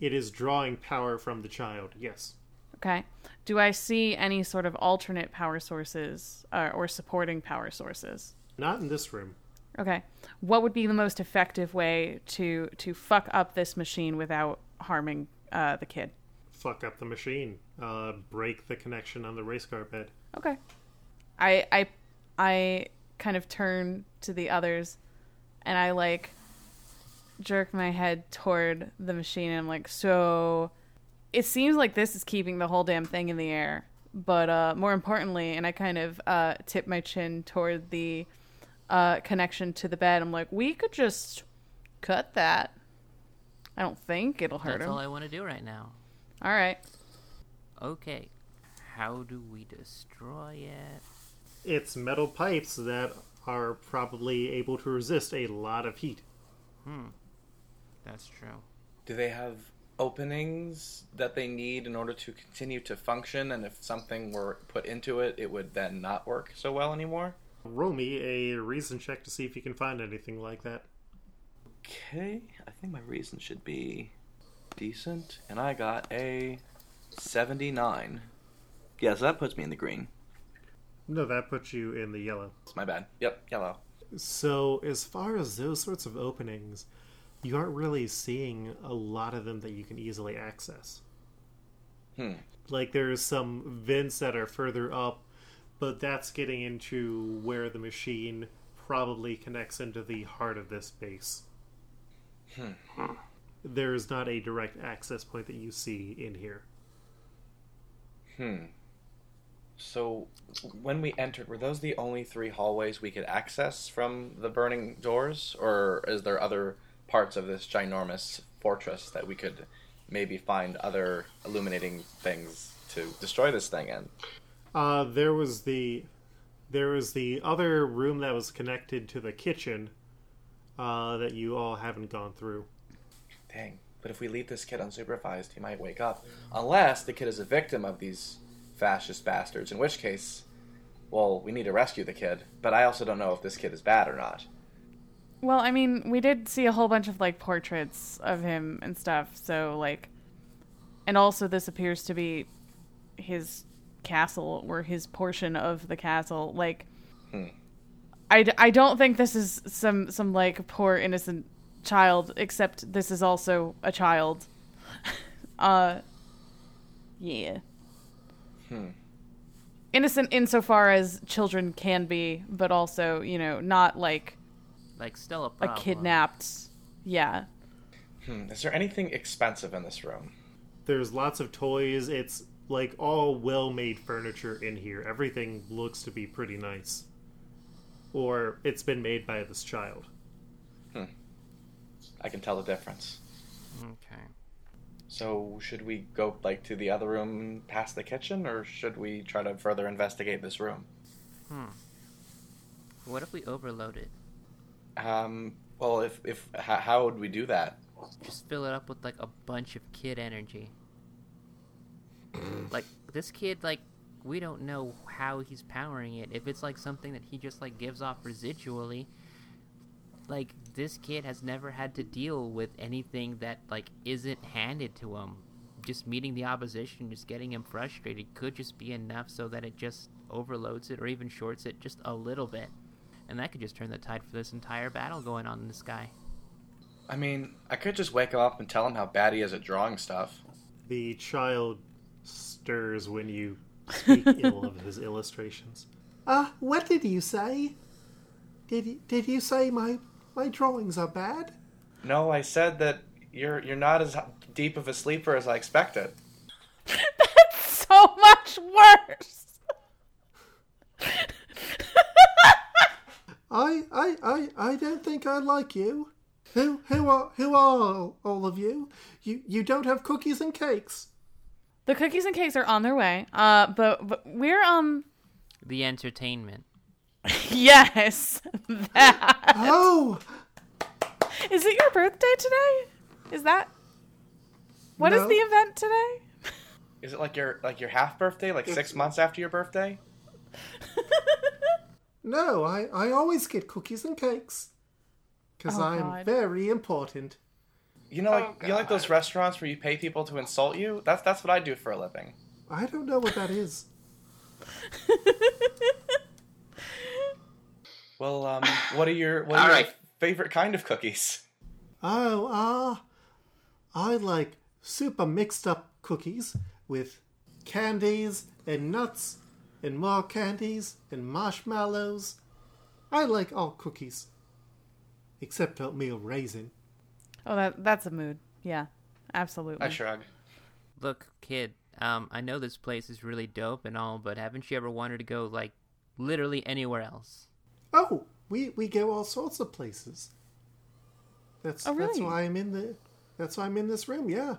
It is drawing power from the child, yes. Okay. Do I see any sort of alternate power sources uh, or supporting power sources? Not in this room. Okay. What would be the most effective way to to fuck up this machine without harming uh, the kid? Fuck up the machine. Uh, break the connection on the race car bed. Okay. I I I kind of turn to the others and I like jerk my head toward the machine and I'm like, so it seems like this is keeping the whole damn thing in the air. But uh, more importantly, and I kind of uh, tip my chin toward the uh, connection to the bed. I'm like, we could just cut that. I don't think it'll hurt him. That's him. all I want to do right now. all right. Okay. How do we destroy it? It's metal pipes that are probably able to resist a lot of heat. Hmm. That's true. Do they have openings that they need in order to continue to function? And if something were put into it, it would then not work so well anymore? Roll me a reason check to see if you can find anything like that. Okay, I think my reason should be decent. And I got a 79. Yeah, so that puts me in the green. No, that puts you in the yellow. It's my bad. Yep, yellow. So, as far as those sorts of openings, you aren't really seeing a lot of them that you can easily access. Hmm. Like, there's some vents that are further up, but that's getting into where the machine probably connects into the heart of this base. Hmm. There's not a direct access point that you see in here. Hmm. So, when we entered, were those the only three hallways we could access from the burning doors? Or is there other parts of this ginormous fortress that we could maybe find other illuminating things to destroy this thing in? Uh, there was the there was the other room that was connected to the kitchen uh, that you all haven't gone through. Dang. But if we leave this kid unsupervised, he might wake up. Unless the kid is a victim of these fascist bastards, in which case, well, we need to rescue the kid. But I also don't know if this kid is bad or not. Well, I mean, we did see a whole bunch of like portraits of him and stuff. So like, and also this appears to be his castle or his portion of the castle. Like, Hmm. I, d- I don't think this is some some like poor innocent child. Except this is also a child. uh, yeah. Hmm. Innocent insofar as children can be, but also you know not like Like, still a a kidnapped. Yeah. Hmm. Is there anything expensive in this room? There's lots of toys. It's like all well-made furniture in here. Everything looks to be pretty nice, or it's been made by this child. Hmm. I can tell the difference. Okay. So, should we go like to the other room past the kitchen, or should we try to further investigate this room? Hmm. What if we overload it? Um. Well, if if how, how would we do that? Just fill it up with like a bunch of kid energy. Like this kid, like we don't know how he's powering it. If it's like something that he just like gives off residually, like this kid has never had to deal with anything that like isn't handed to him. Just meeting the opposition, just getting him frustrated could just be enough so that it just overloads it or even shorts it just a little bit. And that could just turn the tide for this entire battle going on in the sky. I mean, I could just wake him up and tell him how bad he is at drawing stuff. The child stirs when you speak ill of his illustrations. Uh, what did you say? Did you, did you say my my drawings are bad? No, I said that you're you're not as deep of a sleeper as I expected. That's so much worse. I, I, I, I don't think I like you. Who, who are, who are all of you? You, you don't have cookies and cakes. The cookies and cakes are on their way. Uh, but, but we're um. The entertainment. yes, that. Oh, Is it your birthday today? Is that? What is No. the event today? Is it like your like your half birthday, like six months after your birthday? no, I, I always get cookies and cakes. Because Oh, I'm God. very important. You know, like Oh, you know, like those restaurants where you pay people to insult you. That's that's what I do for a living. I don't know what that is. Well, um, what are your what are All your right. favorite kind of cookies? Oh, ah, I like super mixed up cookies with candies and nuts and more candies and marshmallows. I like all cookies. Except oatmeal raisin. Oh, that that's a mood. Yeah, absolutely. I shrug. Look, kid, um, I know this place is really dope and all, but haven't you ever wanted to go, like, literally anywhere else? Oh, we, we go all sorts of places. That's Oh, that's why I'm in the that's why I'm in this room, yeah.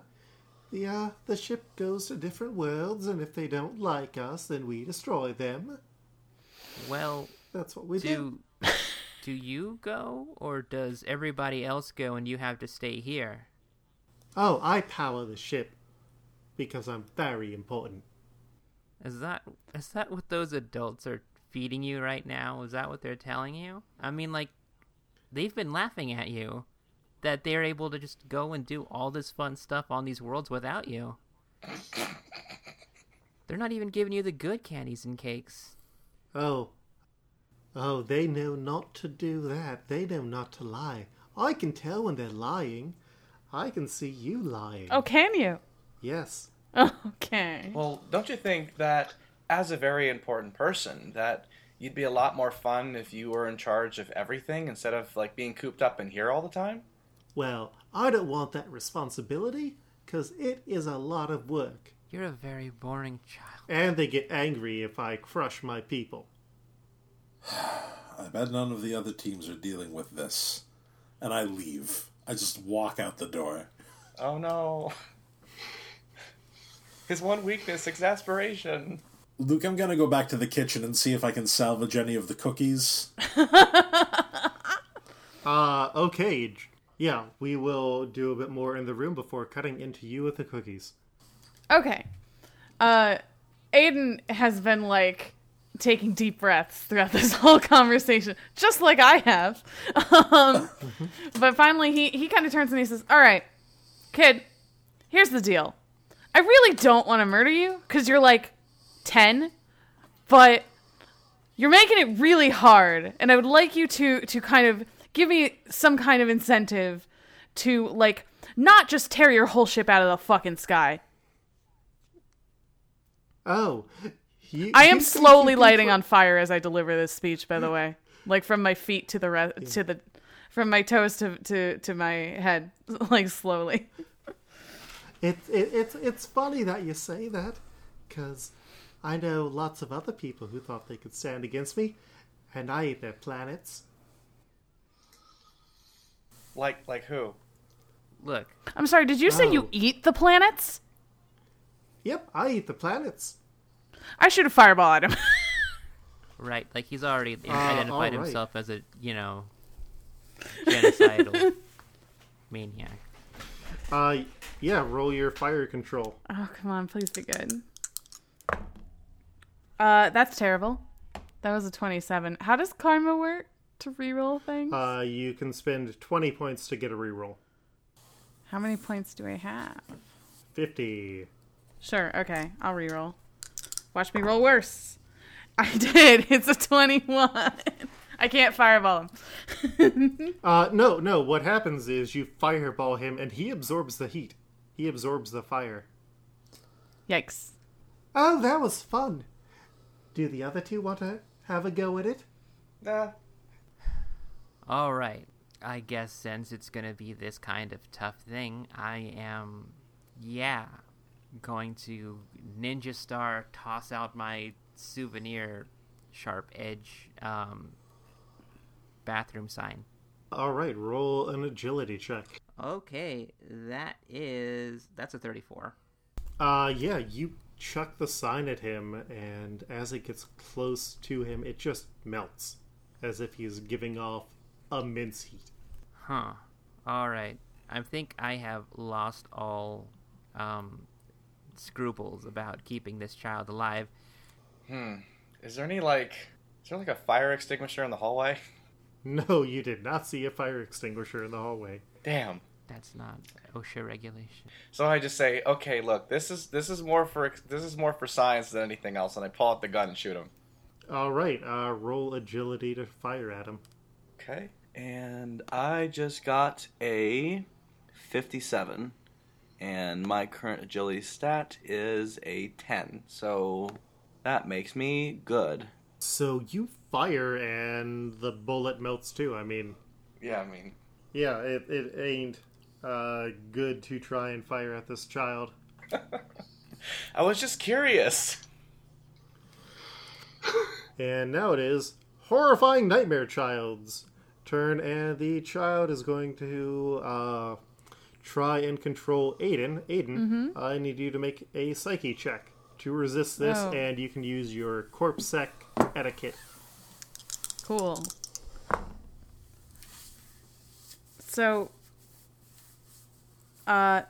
The uh the ship goes to different worlds and if they don't like us then we destroy them. Well, That's what we do. do do you go, or does everybody else go and you have to stay here? Oh, I power the ship because I'm very important. Is that is that what those adults are feeding you right now? Is that what they're telling you? I mean, like, they've been laughing at you that they're able to just go and do all this fun stuff on these worlds without you. They're not even giving you the good candies and cakes. Oh. Oh, they know not to do that. They know not to lie. I can tell when they're lying. I can see you lying. Oh, can you? Yes. Okay. Well, don't you think that as a very important person, that you'd be a lot more fun if you were in charge of everything instead of like being cooped up in here all the time? Well, I don't want that responsibility because it is a lot of work. You're a very boring child. And they get angry if I crush my people. I bet none of the other teams are dealing with this. And I leave. I just walk out the door. Oh no. His one weakness, exasperation. Luke, I'm gonna go back to the kitchen and see if I can salvage any of the cookies. Uh, okay. J- Yeah, we will do a bit more in the room before cutting into you with the cookies. Okay. Uh, Aiden has been like taking deep breaths throughout this whole conversation, just like I have. Um, but finally, he he kind of turns and he says, "All right, kid, here's the deal. I really don't want to murder you because you're like ten, but you're making it really hard, and I would like you to to kind of give me some kind of incentive to like." Not just tear your whole ship out of the fucking sky. Oh. You, I am slowly lighting prefer- on fire as I deliver this speech. By the way, like from my feet to the re- to the, from my toes to to to my head, like slowly. It, it, it's, it's funny that you say that, because I know lots of other people who thought they could stand against me, and I ate their planets. Like like who? Look, I'm sorry. Did you say you eat the planets? Yep, I eat the planets. I shoot a fireball at him. right, like he's already Uh, identified alright. himself as a, you know, genocidal maniac. Uh, yeah, roll your fire control. oh come on, please be good. Uh, that's terrible. That was a 27. How does karma work to reroll things? Uh, you can spend 20 points to get a reroll. How many points do I have? 50. Sure. Okay, I'll reroll. Watch me roll worse. I did. It's a 21. I can't fireball him. Uh, no, no, what happens is you fireball him and he absorbs the heat. He absorbs the fire. Yikes. Oh, that was fun. Do the other two want to have a go at it? Nah. All right. I guess since it's going to be this kind of tough thing, I am, yeah, going to Ninja Star toss out my souvenir sharp edge um, bathroom sign. All right, roll an agility check. Okay, that is that's a 34. Uh yeah, you chuck the sign at him and as it gets close to him, it just melts as if he's giving off immense heat. Huh. All right. I think I have lost all um, scruples about keeping this child alive. Hmm. Is there any like is there like a fire extinguisher in the hallway? No, you did not see a fire extinguisher in the hallway. Damn. That's not OSHA regulation. So I just say, okay, look, this is this is more for this is more for science than anything else, and I pull out the gun and shoot him. All right, uh, roll agility to fire at him. Okay, and I just got a fifty-seven, and my current agility stat is a ten. So that makes me good. So you fire and the bullet melts too. I mean, Yeah, I mean, yeah, it, it ain't uh, good to try and fire at this child. I was just curious. And now it is horrifying nightmare child's turn, and the child is going to uh, try and control Aiden. Aiden, I need you to make a psyche check to resist this, Oh. and you can use your corpse sec etiquette. Cool. So, uh,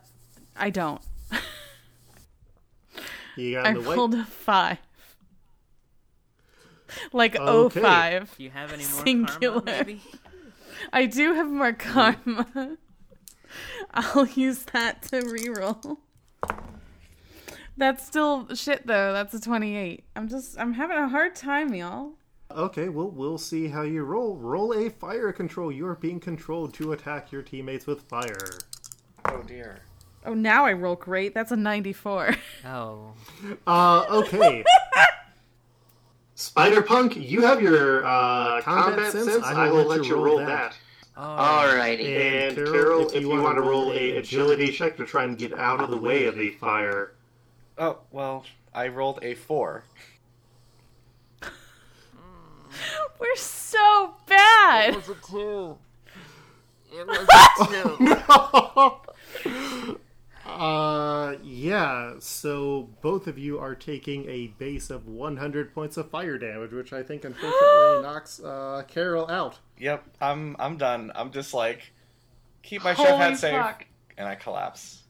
I don't. You got I in the white. rolled a five. Like Okay. 05. Do you have any more Singular. karma, maybe? I do have more karma. I'll use that to reroll. That's still shit though. That's a 28. I'm just I'm having a hard time, y'all. Okay, well, we'll see how you roll. Roll a fire control. You are being controlled to attack your teammates with fire. Oh dear. Oh, now I roll great. That's a 94. Oh. Uh, okay. Spider Punk, you have your uh, combat combat, sense? sense. I will let you roll that. Alrighty. And Carol, Carol, if if you you, wanna want to roll roll a a agility check to try and get out of the way of the fire. Oh well, I rolled a four. We're so bad. It was a two. It was a two. Uh, yeah, so both of you are taking a base of 100 points of fire damage, which I think unfortunately knocks uh, Carol out. Yep, I'm I'm done. I'm just like, keep my chef Holy hat safe, fuck. and I collapse.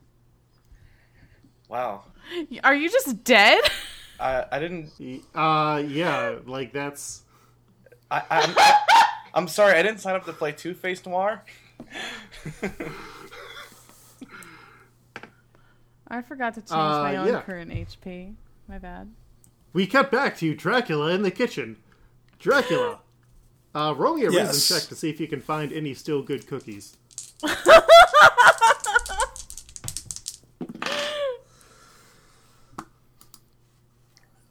Wow. Are you just dead? I I didn't. Uh, yeah, like that's. I, I'm I'm sorry. I didn't sign up to play Two Face Noir. I forgot to change Uh, my own yeah. current HP. My bad. We cut back to Dracula in the kitchen. Dracula, uh, roll me a Yes. reason check to see if you can find any still good cookies.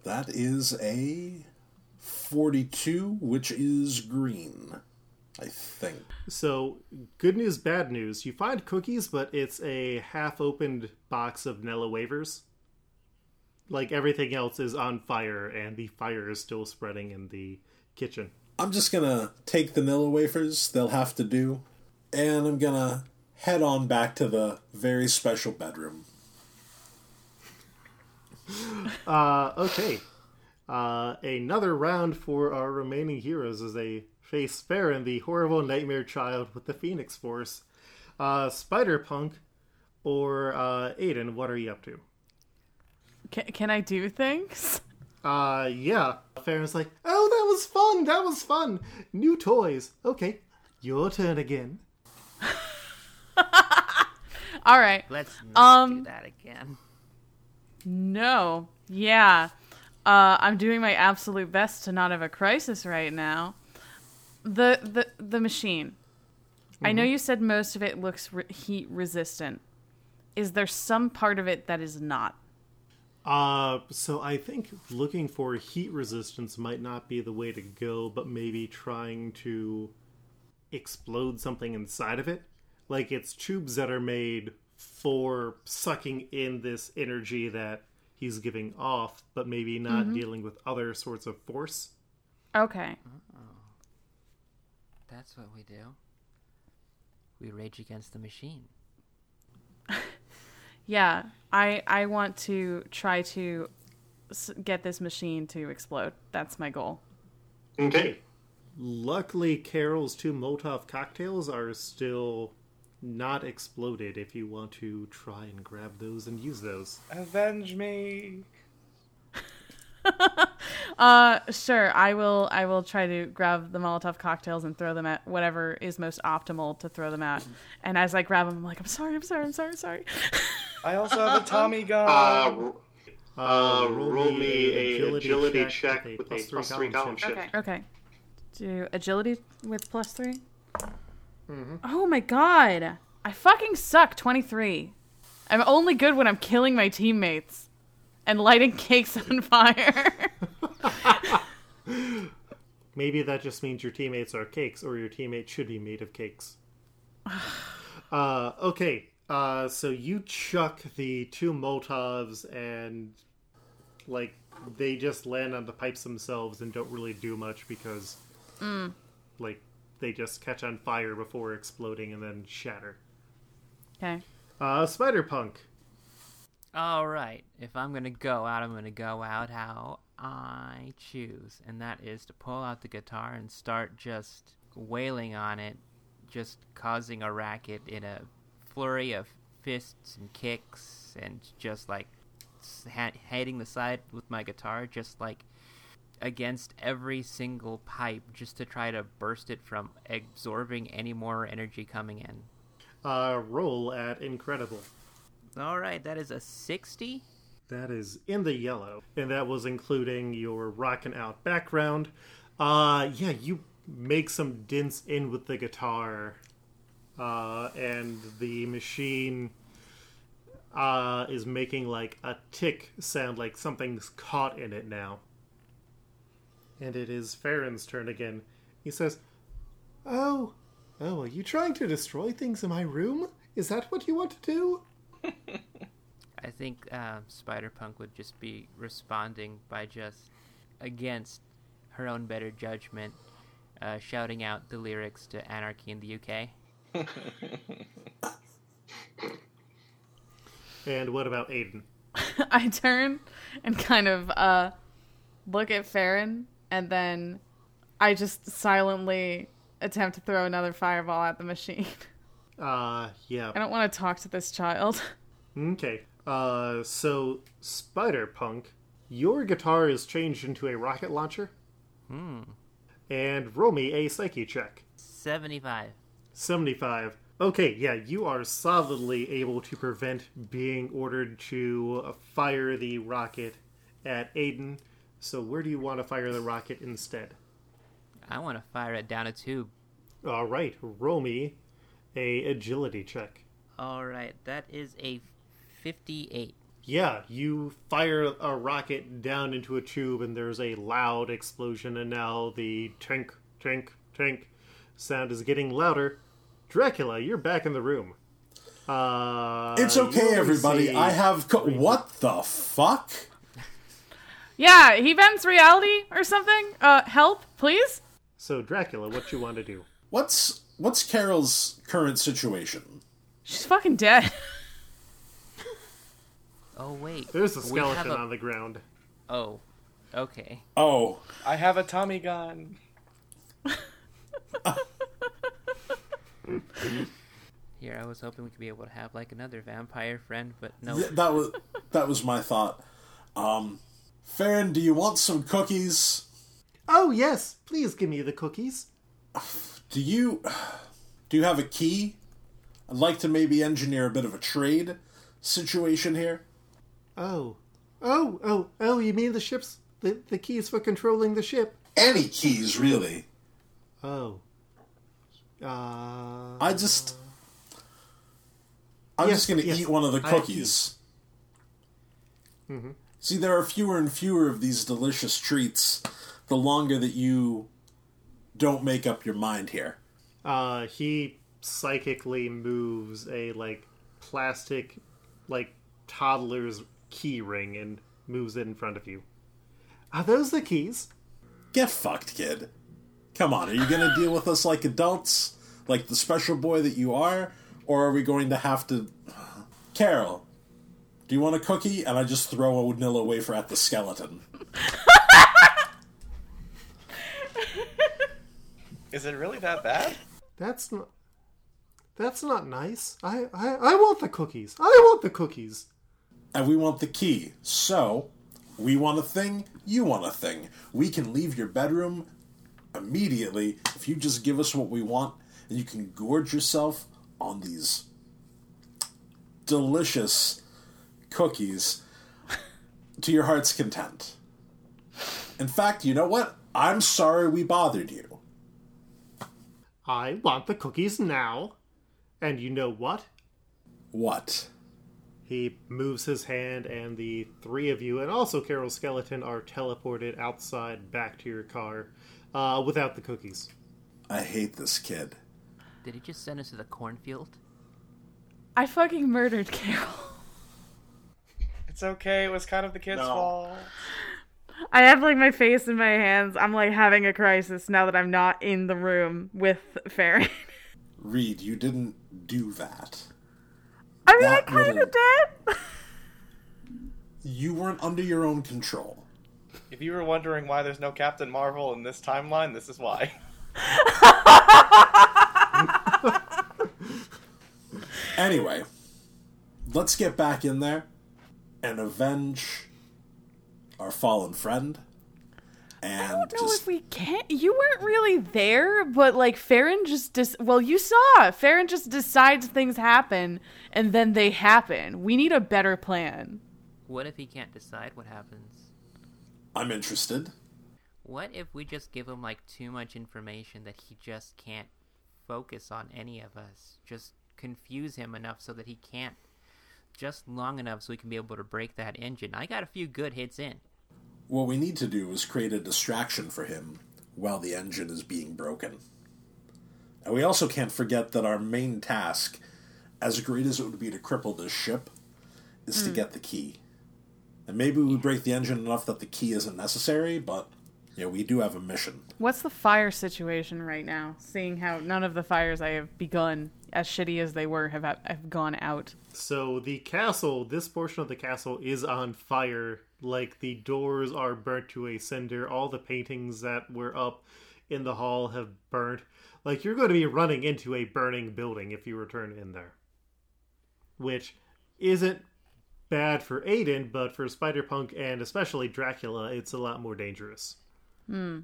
That is a 42, which is green, I think. So, good news, bad news. You find cookies, but it's a half opened box of Nilla wafers. Like everything else is on fire, and the fire is still spreading in the kitchen. I'm just gonna take the Nilla wafers, they'll have to do, and I'm gonna head on back to the very special bedroom. Uh, okay. Uh, another round for our remaining heroes as they face Feron, the horrible nightmare child with the Phoenix Force. Uh, Spider Punk or uh, Aiden, what are you up to? Can, can I do things? Uh, yeah. Feron's like, oh, that was fun, that was fun. New toys. Okay, your turn again. All right. Let's not do Um, that again. No. Yeah. Uh, I'm doing my absolute best to not have a crisis right now. The the the machine. I know you said most of it looks re- heat resistant. Is there some part of it that is not? Uh, so I think looking for heat resistance might not be the way to go, but maybe trying to explode something inside of it. Like it's tubes that are made for sucking in this energy that he's giving off, but maybe not Mhm. dealing with other sorts of force. Okay. That's what we do. We rage against the machine. Yeah, I I want to try to s- get this machine to explode. That's my goal. Okay. Luckily, Carol's two Molotov cocktails are still not exploded if you want to try and grab those and use those. Avenge me. Uh, sure. I will. I will try to grab the Molotov cocktails and throw them at whatever is most optimal to throw them at. And as I grab them, I'm like, I'm sorry, I'm sorry, I'm sorry, sorry. I also have a Tommy gun. Uh, uh, roll me a agility, check, with a plus three column shift. Okay. Okay. Do agility with plus 3 Mhm. Oh my god! I fucking suck. Twenty three. I'm only good when I'm killing my teammates and lighting cakes on fire. Maybe that just means your teammates are cakes, or your teammates should be made of cakes. uh, okay, uh, so you chuck the two Molotovs, and like they just land on the pipes themselves and don't really do much because, Mm. like, they just catch on fire before exploding and then shatter. Okay. Uh, Spider Punk. All right. If I'm going to go out, I'm going to go out how I choose. And that is to pull out the guitar and start just wailing on it, just causing a racket in a flurry of fists and kicks and just like ha- hitting the side with my guitar, just like against every single pipe, just to try to burst it from absorbing any more energy coming in. Uh, roll at Incredible. All right, that is a 60. That is in the yellow, and that was including your rockin' out background. Uh, yeah, you make some dents in with the guitar, uh, and the machine uh, is making like a tick sound, like something's caught in it now. And it is Feron's turn again. He says, "Oh, oh, are you trying to destroy things in my room? Is that what you want to do?" I think uh, Spider Punk would just be responding by just against her own better judgment, uh, shouting out the lyrics to Anarchy in the UK. And what about Aiden? I turn and kind of uh look at Feron and then I just silently attempt to throw another fireball at the machine. Uh, yeah. I don't want to talk to this child. Okay. Uh, so Spider Punk, your guitar is changed into a rocket launcher, Hmm. and roll me a psyche check. 75. Seventy-five. Okay, yeah, you are solidly able to prevent being ordered to uh, fire the rocket at Aiden. So where do you want to fire the rocket instead? I want to fire it down a tube. All right, roll me a agility check. All right, that is a 58. Yeah, you fire a rocket down into a tube, and there's a loud explosion, and now the tink, tink, tink sound is getting louder. Dracula, you're back in the room. Uh, It's okay, everybody. see- I have. Co- what the fuck? Yeah, he vents reality or something. Uh, help, please. So, Dracula, what you want to do? What's what's Carol's current situation? She's fucking dead. Oh, wait. There's a skeleton a- on the ground. Oh, okay. Oh, I have a Tommy gun. Here, I was hoping we could be able to have like another vampire friend, but no. th- that was that was my thought. Um, Feron, do you want some cookies? Oh, yes, please give me the cookies. Do you do you have a key? I'd like to maybe engineer a bit of a trade situation here. Oh. Oh, oh, oh, you mean the ship's. The, the keys for controlling the ship? Any keys, really. Oh. Uh. I just. I'm Yes, just gonna yes, eat one of the cookies. Mm-hmm. See, there are fewer and fewer of these delicious treats the longer that you don't make up your mind here. Uh, he psychically moves a like plastic, like toddler's key ring and moves it in front of you. Are those the keys? Get fucked, kid. Come on, are you gonna deal with us like adults, like the special boy that you are, or are we going to have to? Carol, do you want a cookie? And I just throw a vanilla wafer at the skeleton. Is it really that bad? That's not. That's not nice. I, I I want the cookies. I want the cookies. And we want the key. So, we want a thing, you want a thing. We can leave your bedroom immediately if you just give us what we want, and you can gorge yourself on these delicious cookies to your heart's content. In fact, you know what? I'm sorry we bothered you. I want the cookies now. And you know what? What? He moves his hand, and the three of you, and also Carol's skeleton, are teleported outside back to your car uh, without the cookies. I hate this kid. Did he just send us to the cornfield? I fucking murdered Carol. It's okay. It was kind of the kid's no. fault. I have like my face in my hands. I'm like having a crisis now that I'm not in the room with Feron. Reed, you didn't do that. I mean, I kind of did. you weren't under your own control. If you were wondering why there's no Captain Marvel in this timeline, this is why. anyway, let's get back in there and avenge our fallen friend and I don't know just... if we can. You weren't really there, but like Feron just dis- well, you saw Feron just decides things happen, and then they happen. We need a better plan. What if he can't decide what happens? I'm interested. What if we just give him like too much information that he just can't focus on any of us? Just confuse him enough so that he can't just long enough so we can be able to break that engine. I got a few good hits in. What we need to do is create a distraction for him while the engine is being broken. And we also can't forget that our main task, as great as it would be to cripple this ship, is mm. to hmm. get the key. And maybe we break the engine enough that the key isn't necessary, but yeah, we do have a mission. What's the fire situation right now? Seeing how none of the fires I have begun, as shitty as they were, have have gone out. So the castle, this portion of the castle, is on fire like the doors are burnt to a cinder, all the paintings that were up in the hall have burnt. Like you're going to be running into a burning building if you return in there. Which isn't bad for Aiden, but for Spider Punk and especially Dracula, it's a lot more dangerous. Hmm.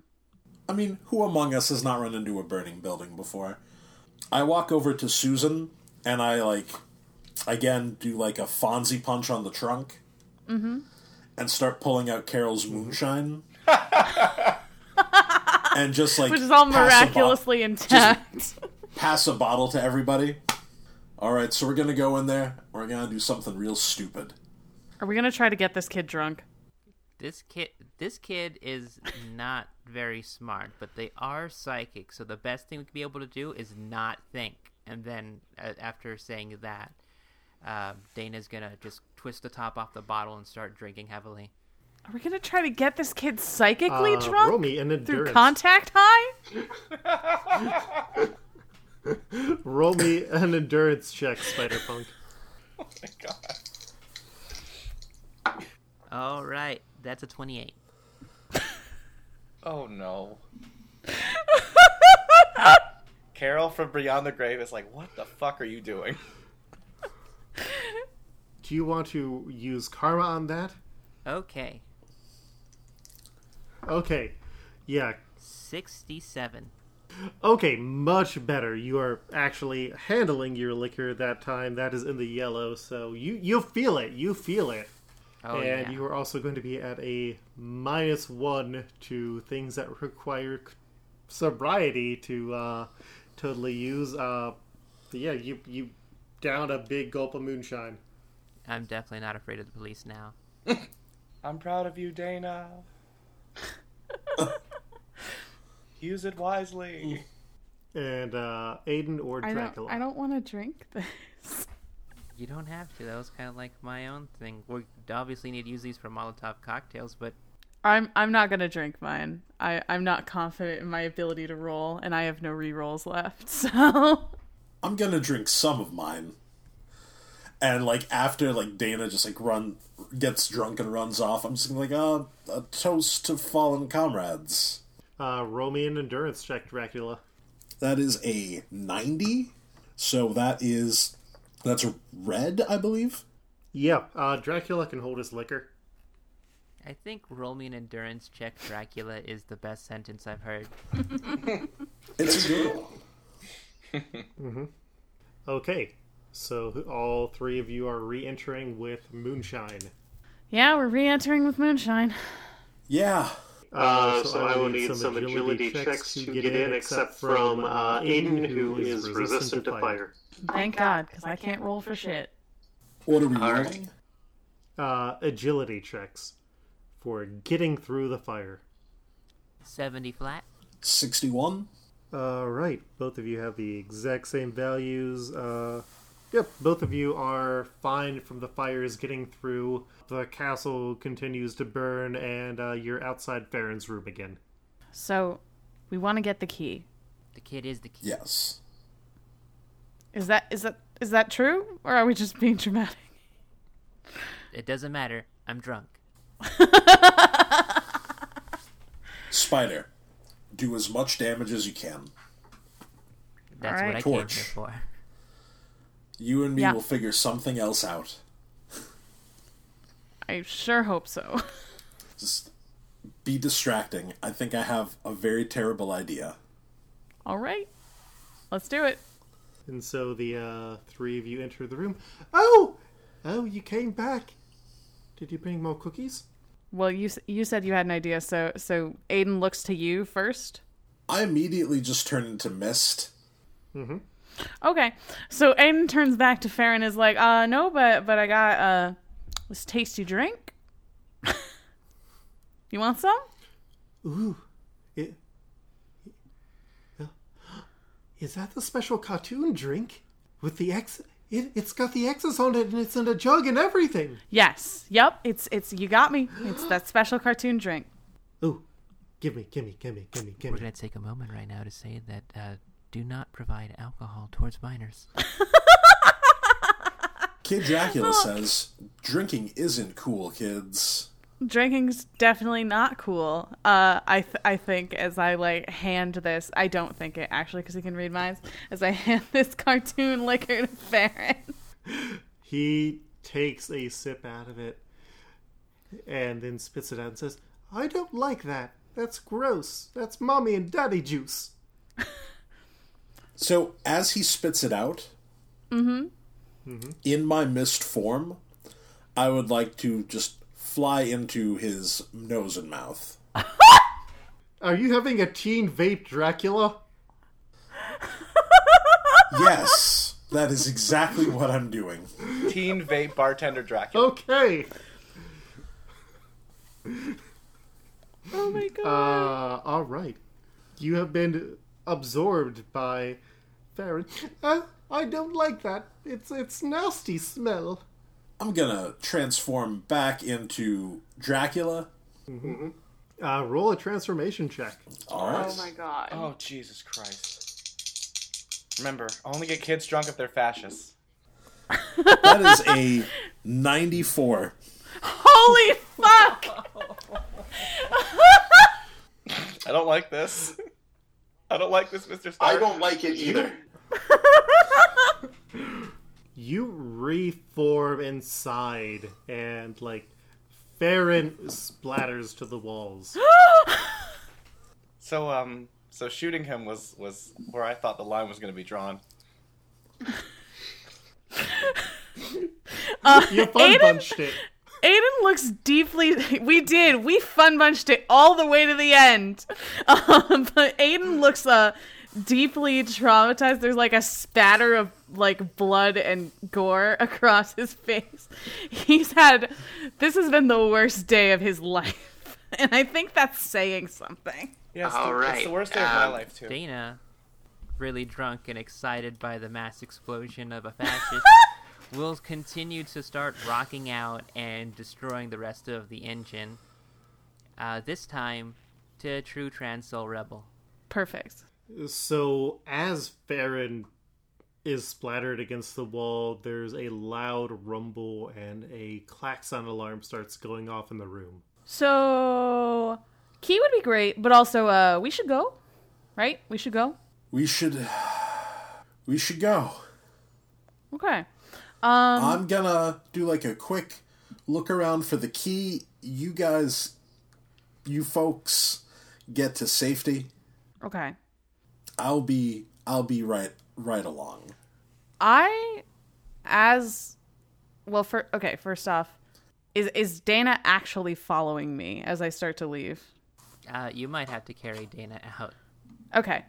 I mean, who among us has not run into a burning building before? I walk over to Susan and I like again do like a Fonzie punch on the trunk. Mm-hmm and start pulling out Carol's moonshine. and just like which is all miraculously bo- intact. pass a bottle to everybody. All right, so we're gonna go in there. We're gonna do something real stupid. Are we gonna try to get this kid drunk? This kid, this kid is not very smart, but they are psychic. So the best thing we can be able to do is not think. And then uh, after saying that, uh, Dana's gonna just twist the top off the bottle and start drinking heavily. Are we gonna try to get this kid psychically uh, drunk roll me an through contact high? roll me an endurance check, Spider Punk. Oh my god! All right, that's a twenty-eight. oh no. Carol from Beyond the Grave is like, what the fuck are you doing? Do you want to use karma on that? Okay. Okay. Yeah. 67. Okay, much better. You are actually handling your liquor that time. That is in the yellow, so you you feel it. You feel it. Oh, and yeah. you are also going to be at a minus one to things that require sobriety to uh, totally use. Uh, yeah, you you down a big gulp of moonshine. I'm definitely not afraid of the police now. I'm proud of you, Dana. Use it wisely. And uh, Aiden or I Dracula. don't, I don't want to drink this. You don't have to. That was kind of like my own thing. We obviously need to use these for Molotov cocktails, but I'm I'm not gonna drink mine. I I'm not confident in my ability to roll, and I have no re-rolls left. So I'm gonna drink some of mine. And like after like Dana just like run gets drunk and runs off, I'm just gonna like uh, a toast to fallen comrades. Uh, roll me an endurance check, Dracula. That is a ninety. So that is that's red, I believe. Yep. Uh, Dracula can hold his liquor. I think roll me an endurance check, Dracula, is the best sentence I've heard. It's a good one. Okay. So all three of you are re-entering with moonshine. yeah, we're re-entering with moonshine. Yeah. Uh, so I will need some agility checks to get in, except from uh, Aiden, who is resistant to fire. Thank God, because I can't roll for shit. What are we All right. rolling? Uh, agility checks for getting through the fire. 70 flat. Sixty-one. All right, both of you have the exact same values. Uh, yep, both of you are fine from the fires getting through. The castle continues to burn, and uh, you're outside Feron's room again. So, we want to get the key. The kid is the key. Yes. Is that is that is that true, or are we just being dramatic? It doesn't matter. I'm drunk. Spider, do as much damage as you can. That's Alright. what I came Torch. here for. You and me Yeah. will figure something else out. I sure hope so. Just be distracting. I think I have a very terrible idea. All right, let's do it. And so the uh, three of you enter the room. Oh! Oh, you came back. Did you bring more cookies? Well, you you said you had an idea, so so Aiden looks to you first. I immediately just turn into mist. Okay, so Aiden turns back to Feron is like, uh, no, but but I got uh this tasty drink. you want some? Ooh. It, is that the special cartoon drink? With the X. It, it's got the X's on it and it's in a jug and everything. Yes. Yep. It's it's you got me. It's that special cartoon drink. Ooh. Give me, give me, give me, give me, give me. We're going to take a moment right now to say that uh, do not provide alcohol towards minors. Kid Dracula says, drinking isn't cool, kids. Drinking's definitely not cool. Uh, I th- I think as I like hand this, I don't think it actually because he can read minds. As I hand this cartoon liquor to Feron. He takes a sip out of it and then spits it out and says, I don't like that. That's gross. That's mommy and daddy juice. So as he spits it out, in my mist form, I would like to just fly into his nose and mouth. Are you having a teen vape Dracula? Yes, that is exactly what I'm doing. Teen vape bartender Dracula. Okay. Oh my god. Uh, all right. You have been absorbed by Feron. Uh, I don't like that. It's it's nasty smell. I'm gonna transform back into Dracula. Uh, roll a transformation check. All right. Oh my god. Oh, Jesus Christ. Remember, only get kids drunk if they're fascists. That is a 94. Holy fuck! I don't like this. I don't like this, Mr. Stark. I don't like it either. You reform inside, and like Feron splatters to the walls. So, um, so shooting him was was where I thought the line was going to be drawn. uh, You fun Aiden- bunched it. Aiden looks deeply. We did. We fun bunched it all the way to the end. Um, but Aiden looks uh deeply traumatized. There's like a spatter of like blood and gore across his face. He's had this has been the worst day of his life. And I think that's saying something. Yeah, it's, All the, right. it's the worst day of my life too. Dana, really drunk and excited by the mass explosion of a fascist, will continue to start rocking out and destroying the rest of the engine. Uh, this time to a true Trans Soul Rebel. Perfect. So as Feron is splattered against the wall, there's a loud rumble and a klaxon alarm starts going off in the room. So key would be great, but also uh we should go. Right? We should go. We should. We should go. Okay. Um I'm gonna do like a quick look around for the key. You guys, you folks, get to safety. okay. I'll be. I'll be right. Right along. I as well for okay, first off, is is Dana actually following me as I start to leave? Uh, you might have to carry Dana out. Okay.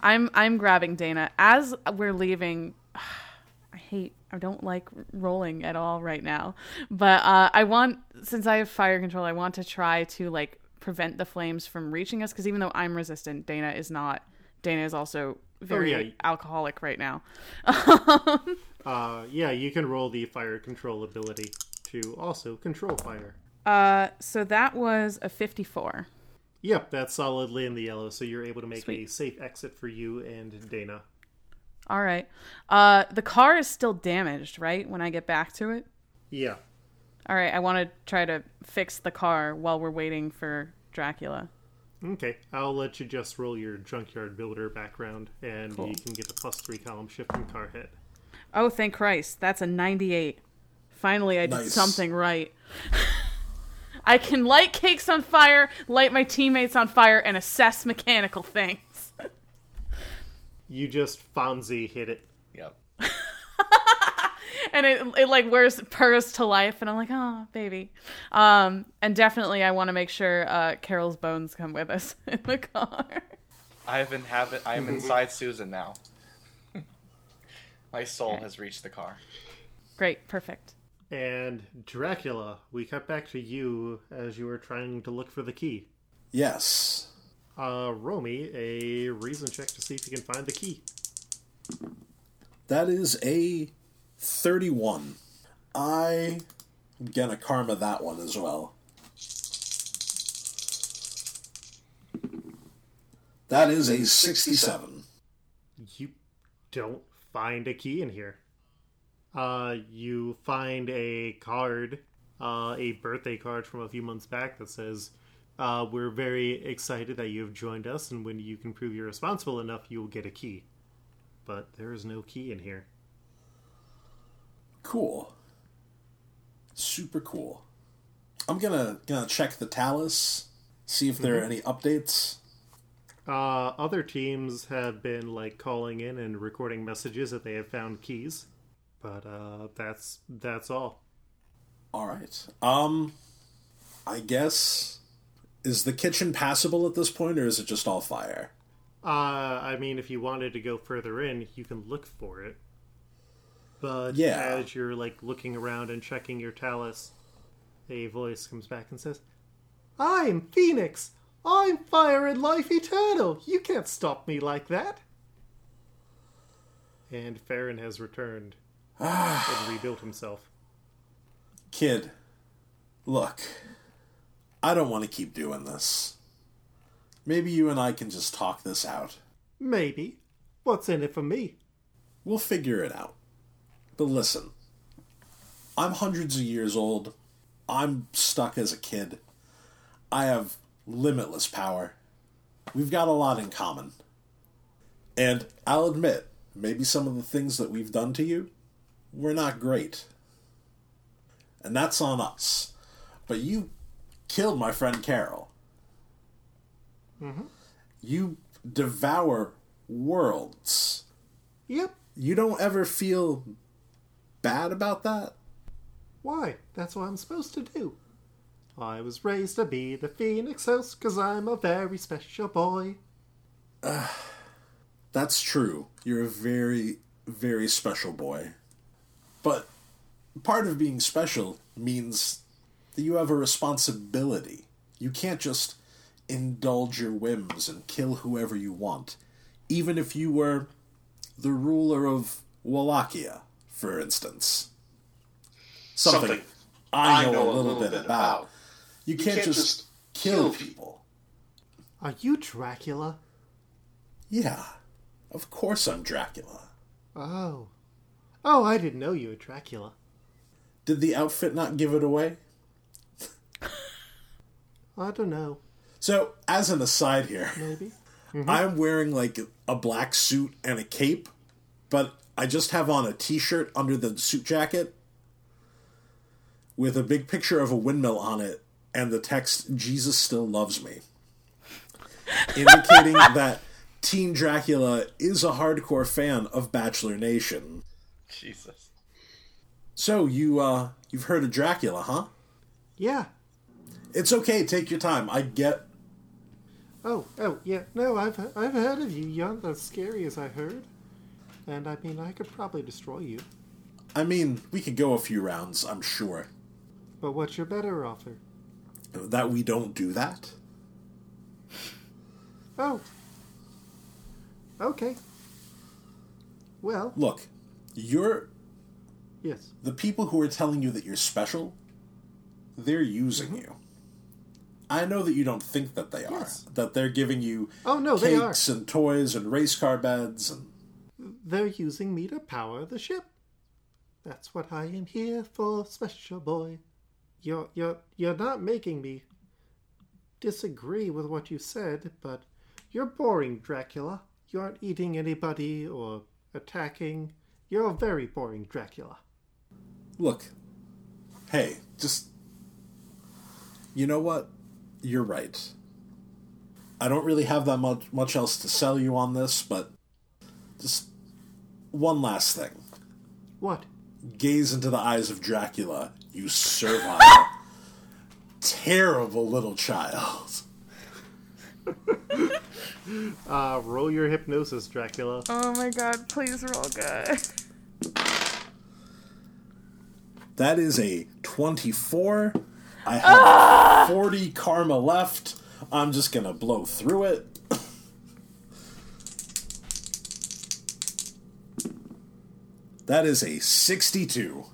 I'm I'm grabbing Dana as we're leaving. I hate I don't like rolling at all right now. But uh I want since I have fire control, I want to try to like prevent the flames from reaching us cuz even though I'm resistant, Dana is not. Dana is also very yeah. alcoholic right now. Uh, yeah, you can roll the fire control ability to also control fire. uh so that was a 54. Yep, that's solidly in the yellow, so you're able to make a safe exit for you and Dana. All right. Uh the car is still damaged, right? When I get back to it? Yeah. All right, I want to try to fix the car while we're waiting for Dracula. Okay, I'll let you just roll your junkyard builder background, and Cool. you can get a plus three column shift in car hit. Oh, thank Christ. That's a 98. Finally, I did Nice. something right. I can light cakes on fire, light my teammates on fire, and assess mechanical things. You just Fonzie hit it. Yep. And it, it like wears purrs to life, and I'm like, oh, baby. Um, and definitely, I want to make sure uh, Carol's bones come with us in the car. I have inhabit. I am inside Susan now. My soul has reached the car. Great, perfect. And Dracula, we cut back to you as you were trying to look for the key. Yes. Uh, roll me a reason check to see if you can find the key. That is a 31. I am gonna karma that one as well. That is a 67. You don't find a key in here. Uh, you find a card, uh, a birthday card from a few months back that says, uh, We're very excited that you have joined us, and when you can prove you're responsible enough, you will get a key. But there is no key in here. Cool. Super cool. I'm gonna gonna check the Tallus, see if there are any updates. Uh, other teams have been like calling in and recording messages that they have found keys, but uh, that's that's all. All right. Um, I guess is the kitchen passable at this point, or is it just all fire? Uh, I mean, if you wanted to go further in, you can look for it. But Yeah. as you're like looking around and checking your tallus, a voice comes back and says, "I'm Phoenix. I'm fire and life eternal. You can't stop me like that." And Feron has returned ah. and rebuilt himself. Kid, look, I don't want to keep doing this. Maybe you and I can just talk this out. Maybe. What's in it for me? We'll figure it out. But listen, I'm hundreds of years old. I'm stuck as a kid. I have limitless power. We've got a lot in common. And I'll admit, maybe some of the things that we've done to you were not great. And that's on us. But you killed my friend Carol. Mm-hmm. You devour worlds. Yep. You don't ever feel bad about that? Why? That's what I'm supposed to do. I was raised to be the Phoenix House because I'm a very special boy. That's true. You're a very, very special boy. But part of being special means that you have a responsibility. You can't just indulge your whims and kill whoever you want, even if you were the ruler of Wallachia, for instance. Something, Something I, know I, know a little, little bit, bit, about. about. You, can't, can't, just kill people. people. Are you Dracula? Yeah, of course I'm Dracula. Oh. Oh, I didn't know you were Dracula. Did the outfit not give it away? I don't know. So, as an aside here, maybe mm-hmm. I'm wearing like a black suit and a cape, but I just have on a t-shirt under the suit jacket with a big picture of a windmill on it and the text "Jesus still loves me," indicating that Teen Dracula is a hardcore fan of Bachelor Nation. Jesus. So you uh you've heard of Dracula, huh? Yeah. It's okay, take your time. I get Oh, oh, yeah. No, I've I've heard of you. You're not as scary as I heard. And I mean, I could probably destroy you. I mean, we could go a few rounds, I'm sure. But what's your better offer? That we don't do that? Oh. Okay. Well. Look, you're. Yes. The people who are telling you that you're special, they're using mm-hmm. you. I know that you don't think that they yes. are. That they're giving you oh no, cakes and toys and race car beds and they're using me to power the ship. That's what I am here for, special boy. You're you're you're not making me disagree with what you said, but you're boring, Dracula. You aren't eating anybody or attacking. You're a very boring Dracula. Look, hey, just you know what? you're right. I don't really have that much much else to sell you on this, but just one last thing. What? Gaze into the eyes of Dracula, you servile, terrible little child. uh, roll your hypnosis, Dracula. Oh my god, please roll good. That is a 24 I have ah! 40 karma left. I'm just going to blow through it. That is a 62.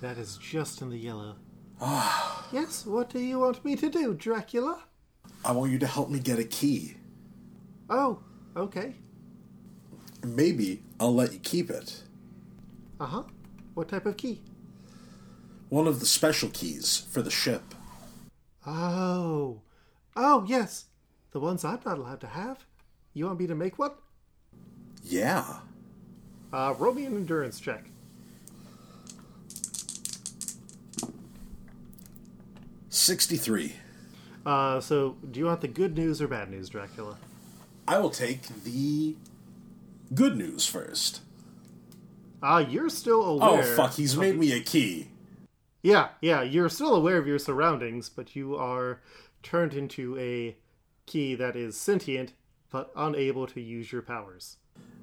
That is just in the yellow. Ah. Yes, what do you want me to do, Dracula? I want you to help me get a key. Oh, okay. Maybe I'll let you keep it. Uh huh. What type of key? one of the special keys for the ship. Oh. Oh, yes. The ones I'm not allowed to have. You want me to make one? Yeah. Uh, roll me an endurance check. Sixty-three. Uh, so, do you want the good news or bad news, Dracula? I will take the good news first. Ah, uh, you're still aware. Oh fuck! He's made me a key. Yeah, yeah, you're still aware of your surroundings, but you are turned into a key that is sentient but unable to use your powers.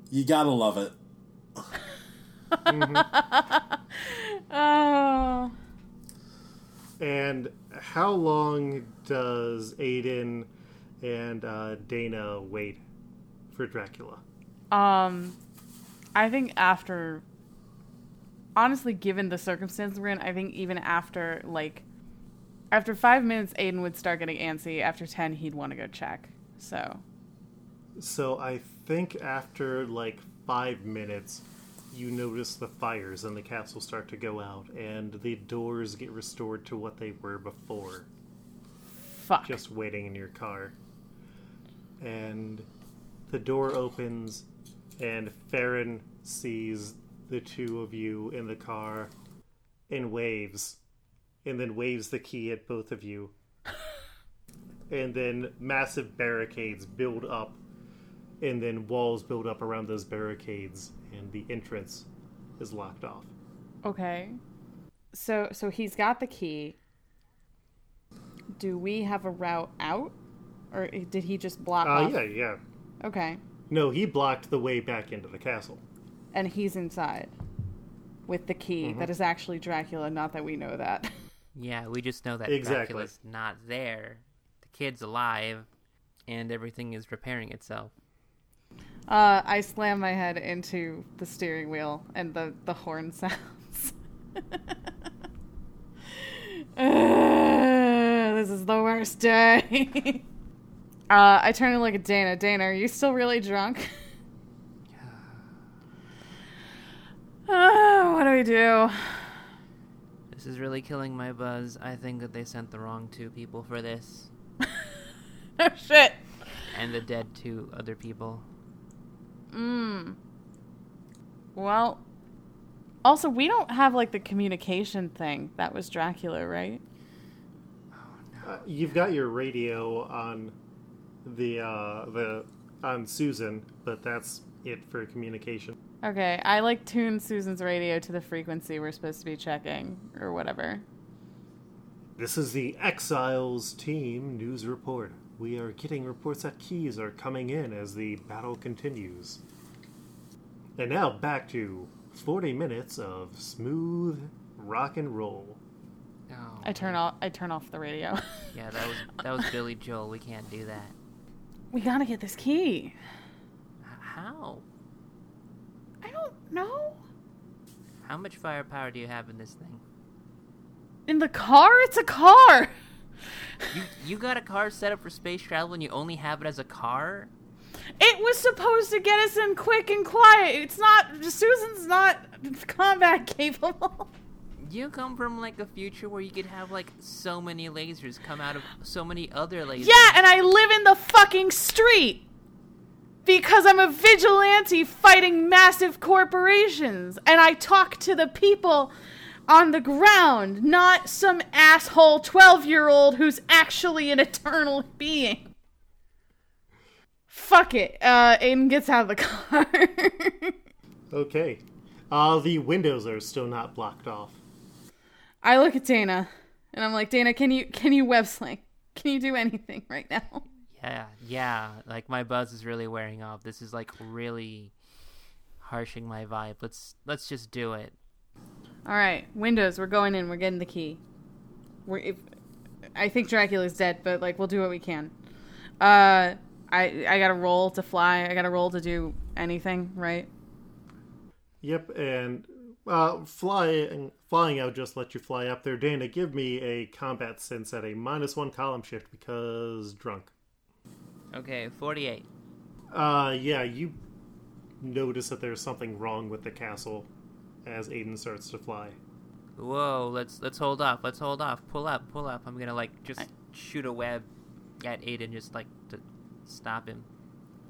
You gotta love it. Mm-hmm. Oh. And how long does Aiden and uh, Dana wait for Dracula? Um, I think after honestly, given the circumstance we're in, I think even after like after five minutes, Aiden would start getting antsy. After ten, he'd want to go check. So. So I think after like five minutes, you notice the fires in the castle start to go out, and the doors get restored to what they were before. Fuck. Just waiting in your car. And the door opens, and Feron sees the two of you in the car and waves, and then waves the key at both of you. and then massive barricades build up, and then walls build up around those barricades, and the entrance is locked off. Okay. So so he's got the key. Do we have a route out? Or did he just block uh, off? Yeah, yeah. Okay. No, he blocked the way back into the castle. And he's inside with the key mm-hmm. that is actually Dracula, not that we know that. Yeah, we just know that exactly. Dracula's not there. The kid's alive, and everything is repairing itself. Uh, I slam my head into the steering wheel, and the, the horn sounds. uh, this is the worst day. uh, I turn to look at Dana. Dana, are you still really drunk? Uh, what do we do? This is really killing my buzz. I think that they sent the wrong two people for this. oh shit. And the dead two other people. Hmm. Well, also we don't have like the communication thing. That was Dracula, right? Oh, no. uh, you've got your radio on the uh the on Susan, but that's it for communication. Okay, I like tune Susan's radio to the frequency we're supposed to be checking or whatever. This is the Exiles team news report. We are getting reports that keys are coming in as the battle continues. And now back to 40 minutes of smooth rock and roll. Oh, I turn off I turn off the radio. yeah, that was that was Billy Joel. We can't do that. We got to get this key. How? I don't know. How much firepower do you have in this thing? In the car? It's a car. you you got a car set up for space travel and you only have it as a car? It was supposed to get us in quick and quiet. It's not Susan's not combat capable. You come from like a future where you could have like so many lasers come out of so many other lasers. Yeah, and I live in the fucking street because I'm a vigilante fighting massive corporations and I talk to the people on the ground, not some asshole 12 year old who's actually an eternal being. Fuck it. Uh, Aiden gets out of the car. okay. Uh, the windows are still not blocked off. I look at Dana and I'm like, Dana, can you can you web sling? Can you do anything right now? Yeah, yeah. Like my buzz is really wearing off. This is like really harshing my vibe. Let's let's just do it. All right, Windows. We're going in. We're getting the key. We're. If, I think Dracula's dead, but like we'll do what we can. Uh, I I got a roll to fly. I got a roll to do anything, right? Yep, and uh, flying flying out just let you fly up there. Dana, give me a combat sense at a minus one column shift because drunk. Okay, 48. Uh, yeah, you notice that there's something wrong with the castle as Aiden starts to fly. Whoa, let's let's hold off. Let's hold off. Pull up, pull up. I'm gonna like just I... shoot a web at Aiden just like to stop him.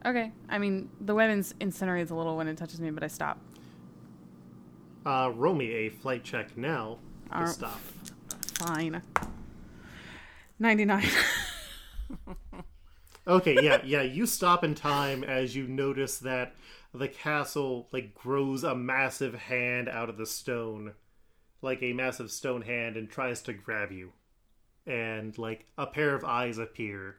Okay. I mean, the web incinerates a little when it touches me, but I stop. Uh, roll me a flight check now to stop. Fine. 99. Okay, yeah, yeah. You stop in time as you notice that the castle like grows a massive hand out of the stone, like a massive stone hand, and tries to grab you. And like a pair of eyes appear,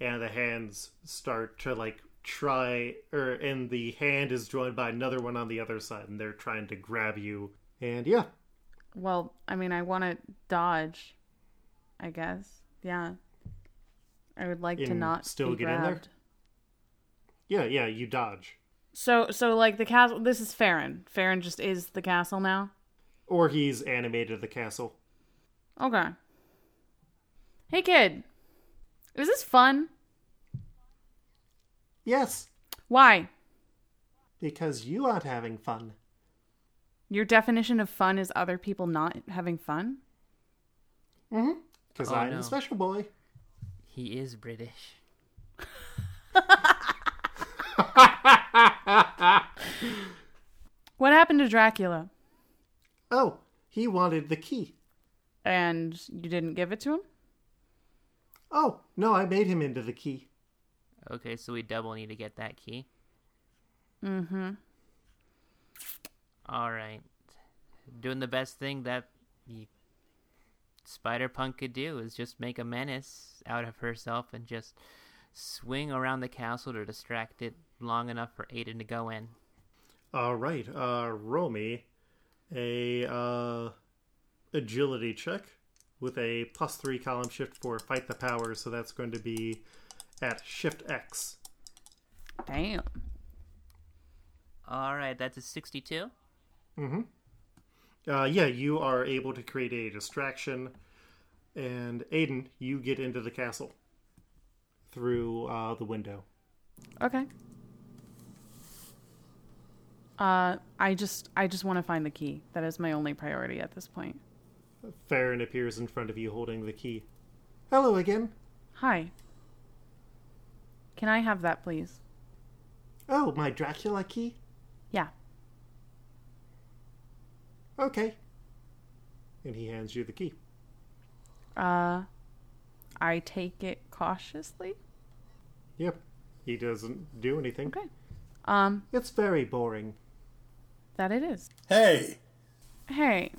and the hands start to like try, or and the hand is joined by another one on the other side, and they're trying to grab you. And yeah. Well, I mean, I want to dodge. I guess. Yeah. I would like to not still get grabbed. in there. Yeah, yeah, you dodge. So, so like the castle. This is Feron. Feron just is the castle now. Or he's animated the castle. Okay. Hey, kid. Is this fun? Yes. Why? Because you aren't having fun. Your definition of fun is other people not having fun? Mm hmm. Because oh, I'm no. the special boy. He is British. what happened to Dracula? Oh, he wanted the key. And you didn't give it to him? Oh, no, I made him into the key. Okay, so we double need to get that key. Mm-hmm. All right. Doing the best thing that you Spider Punk could do is just make a menace out of herself and just swing around the castle to distract it long enough for Aiden to go in. All right, uh, roll me a uh, agility check with a plus three column shift for fight the power. So that's going to be at shift X. Damn. All right, that's a 62. Mm-hmm. Uh, yeah, you are able to create a distraction, and Aiden, you get into the castle through uh, the window. Okay. Uh, I just I just want to find the key. That is my only priority at this point. Feron appears in front of you holding the key. Hello again. Hi. Can I have that, please? Oh, my Dracula key? Yeah. Okay. And he hands you the key. Uh, I take it cautiously. Yep. He doesn't do anything. Okay. Um, it's very boring. That it is. Hey. Hey.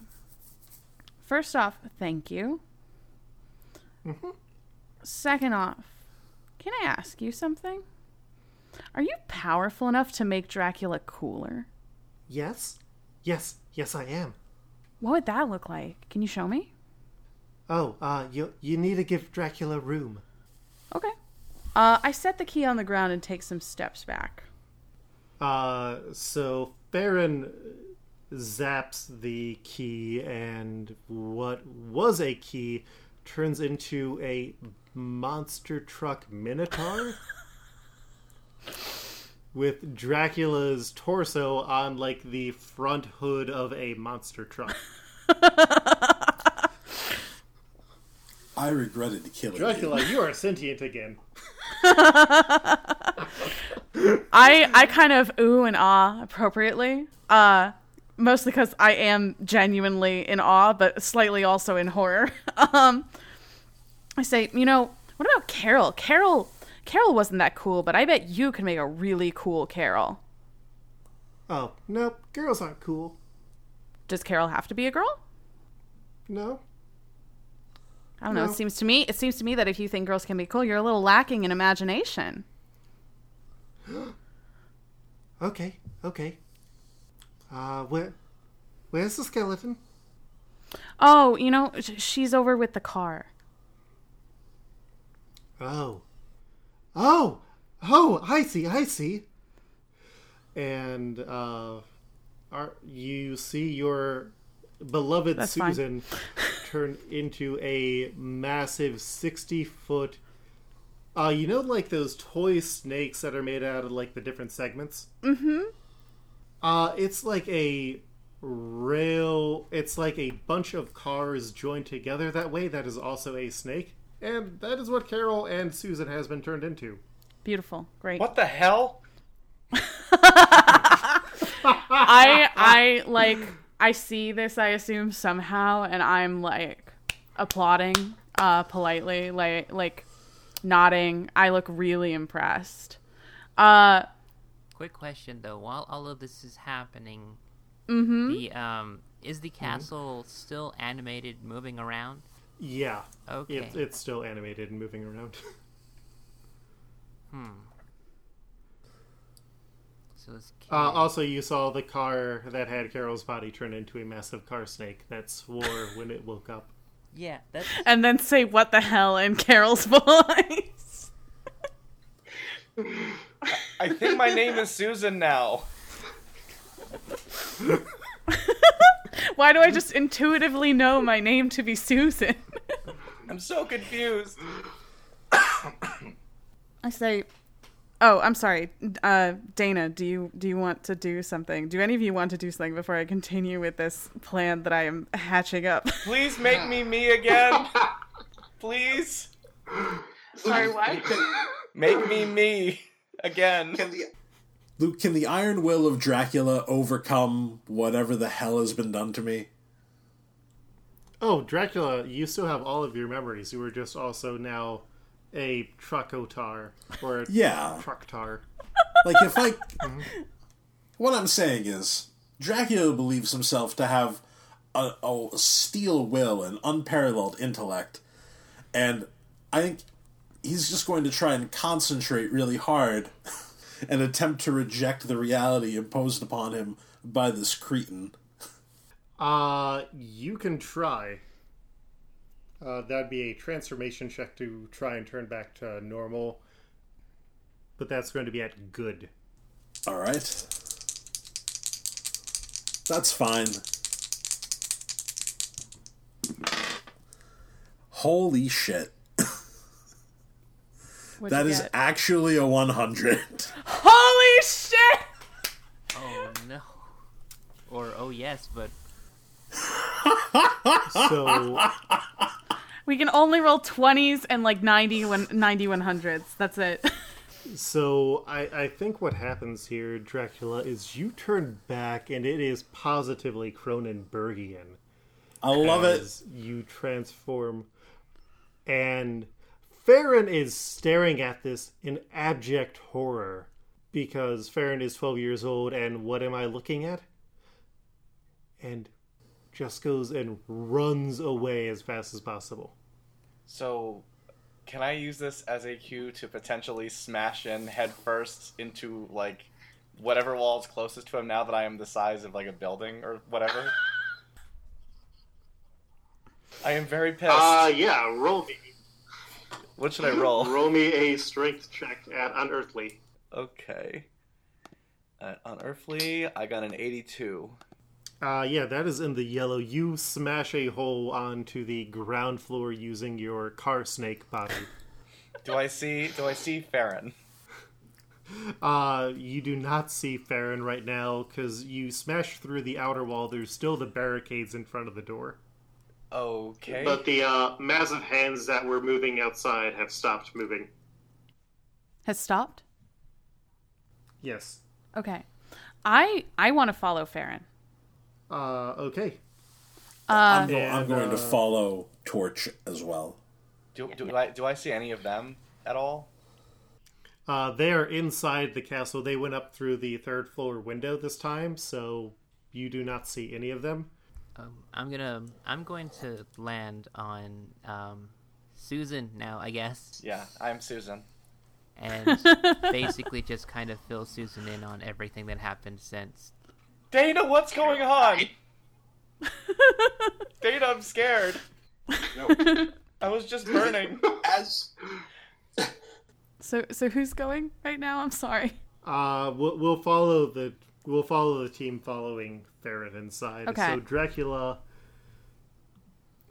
First off, thank you. Mm-hmm. Second off, can I ask you something? Are you powerful enough to make Dracula cooler? Yes. Yes, yes I am. What would that look like? Can you show me? Oh, uh you you need to give Dracula room. Okay. Uh I set the key on the ground and take some steps back. Uh so Feron zaps the key and what was a key turns into a monster truck minotaur with Dracula's torso on like the front hood of a monster truck. I regretted killing Dracula, you. you are sentient again. I I kind of ooh and ah appropriately. Uh mostly because I am genuinely in awe, but slightly also in horror. um, I say, you know, what about Carol? Carol, Carol wasn't that cool, but I bet you can make a really cool Carol. Oh nope, girls aren't cool. Does Carol have to be a girl? No. I don't know. It seems to me. It seems to me that if you think girls can be cool, you're a little lacking in imagination. okay. Okay. Uh, where, where's the skeleton? Oh, you know, she's over with the car. Oh. Oh! Oh, I see, I see. And, uh, are, you see your beloved That's Susan turn into a massive 60 foot. Uh, you know, like those toy snakes that are made out of, like, the different segments? Mm hmm. Uh, it's like a rail. It's like a bunch of cars joined together that way. That is also a snake, and that is what Carol and Susan has been turned into. Beautiful, great. What the hell? I I like I see this. I assume somehow, and I'm like applauding uh politely, like like nodding. I look really impressed. Uh quick question though, while all of this is happening, mm-hmm. the um is the mm-hmm. castle mm-hmm. still animated, moving around? Yeah. Okay. It, it's still animated and moving around. hmm. So uh, also, you saw the car that had Carol's body turn into a massive car snake that swore when it woke up. Yeah, that's... and then say "What the hell" in Carol's voice. I think my name is Susan now. Why do I just intuitively know my name to be Susan? I'm so confused. I say, "Oh, I'm sorry, uh, Dana. Do you do you want to do something? Do any of you want to do something before I continue with this plan that I am hatching up?" Please make me me again. Please. Sorry, what? Make me me again. Can the Luke, can the iron will of Dracula overcome whatever the hell has been done to me? Oh, Dracula, you still have all of your memories. You were just also now a truckotar or a yeah. trucktar. Like if I mm-hmm. What I'm saying is Dracula believes himself to have a, a steel will and unparalleled intellect. And I think he's just going to try and concentrate really hard and attempt to reject the reality imposed upon him by this cretin? Uh, you can try. Uh, that'd be a transformation check to try and turn back to normal. But that's going to be at good. All right. That's fine. Holy shit. that is get? actually a 100. Holy shit! Oh no. Or oh yes, but. so we can only roll 20s and like 90 when 90 100s. That's it. so I, I think what happens here, Dracula, is you turn back and it is positively Cronenbergian. I love it. You transform, and Feron is staring at this in abject horror because Feron is 12 years old, and what am I looking at? And just goes and runs away as fast as possible. So, can I use this as a cue to potentially smash in headfirst into like whatever wall is closest to him now that I am the size of like a building or whatever? I am very pissed. Uh, yeah, roll me. What should I roll? roll me a strength check at Unearthly. Okay. At Unearthly, I got an 82. Uh, yeah, that is in the yellow. You smash a hole onto the ground floor using your car snake body. do I see? Do I see Feron? Uh, you do not see Feron right now because you smash through the outer wall. There's still the barricades in front of the door. Okay. But the uh, massive hands that were moving outside have stopped moving. Has stopped. Yes. Okay. I I want to follow Feron. Uh, okay. Uh, I'm, go- I'm going uh, to follow Torch as well. Do, do, I, do I see any of them at all? Uh, they are inside the castle. They went up through the third floor window this time, so you do not see any of them. Um, I'm gonna. I'm going to land on um, Susan now. I guess. Yeah, I'm Susan. And basically, just kind of fill Susan in on everything that happened since Dana, what's going on? Dana, I'm scared. No. I was just burning. As so, so who's going right now? I'm sorry. Uh, we'll, we'll follow the we'll follow the team following Feron inside. Okay. So Dracula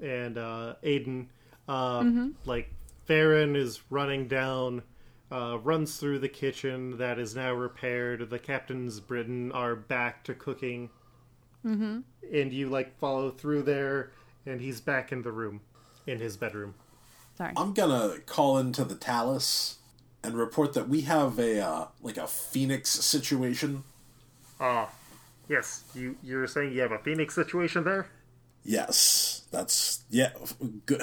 and uh, Aiden, uh, mm-hmm. like Feron is running down uh, runs through the kitchen that is now repaired. The Captain Britains are back to cooking. Mm-hmm. And you like follow through there, and he's back in the room, in his bedroom. Sorry. I'm gonna call into the Tallus and report that we have a uh, like a Phoenix situation. Ah, uh, yes. You you're saying you have a Phoenix situation there? Yes, that's yeah. Good.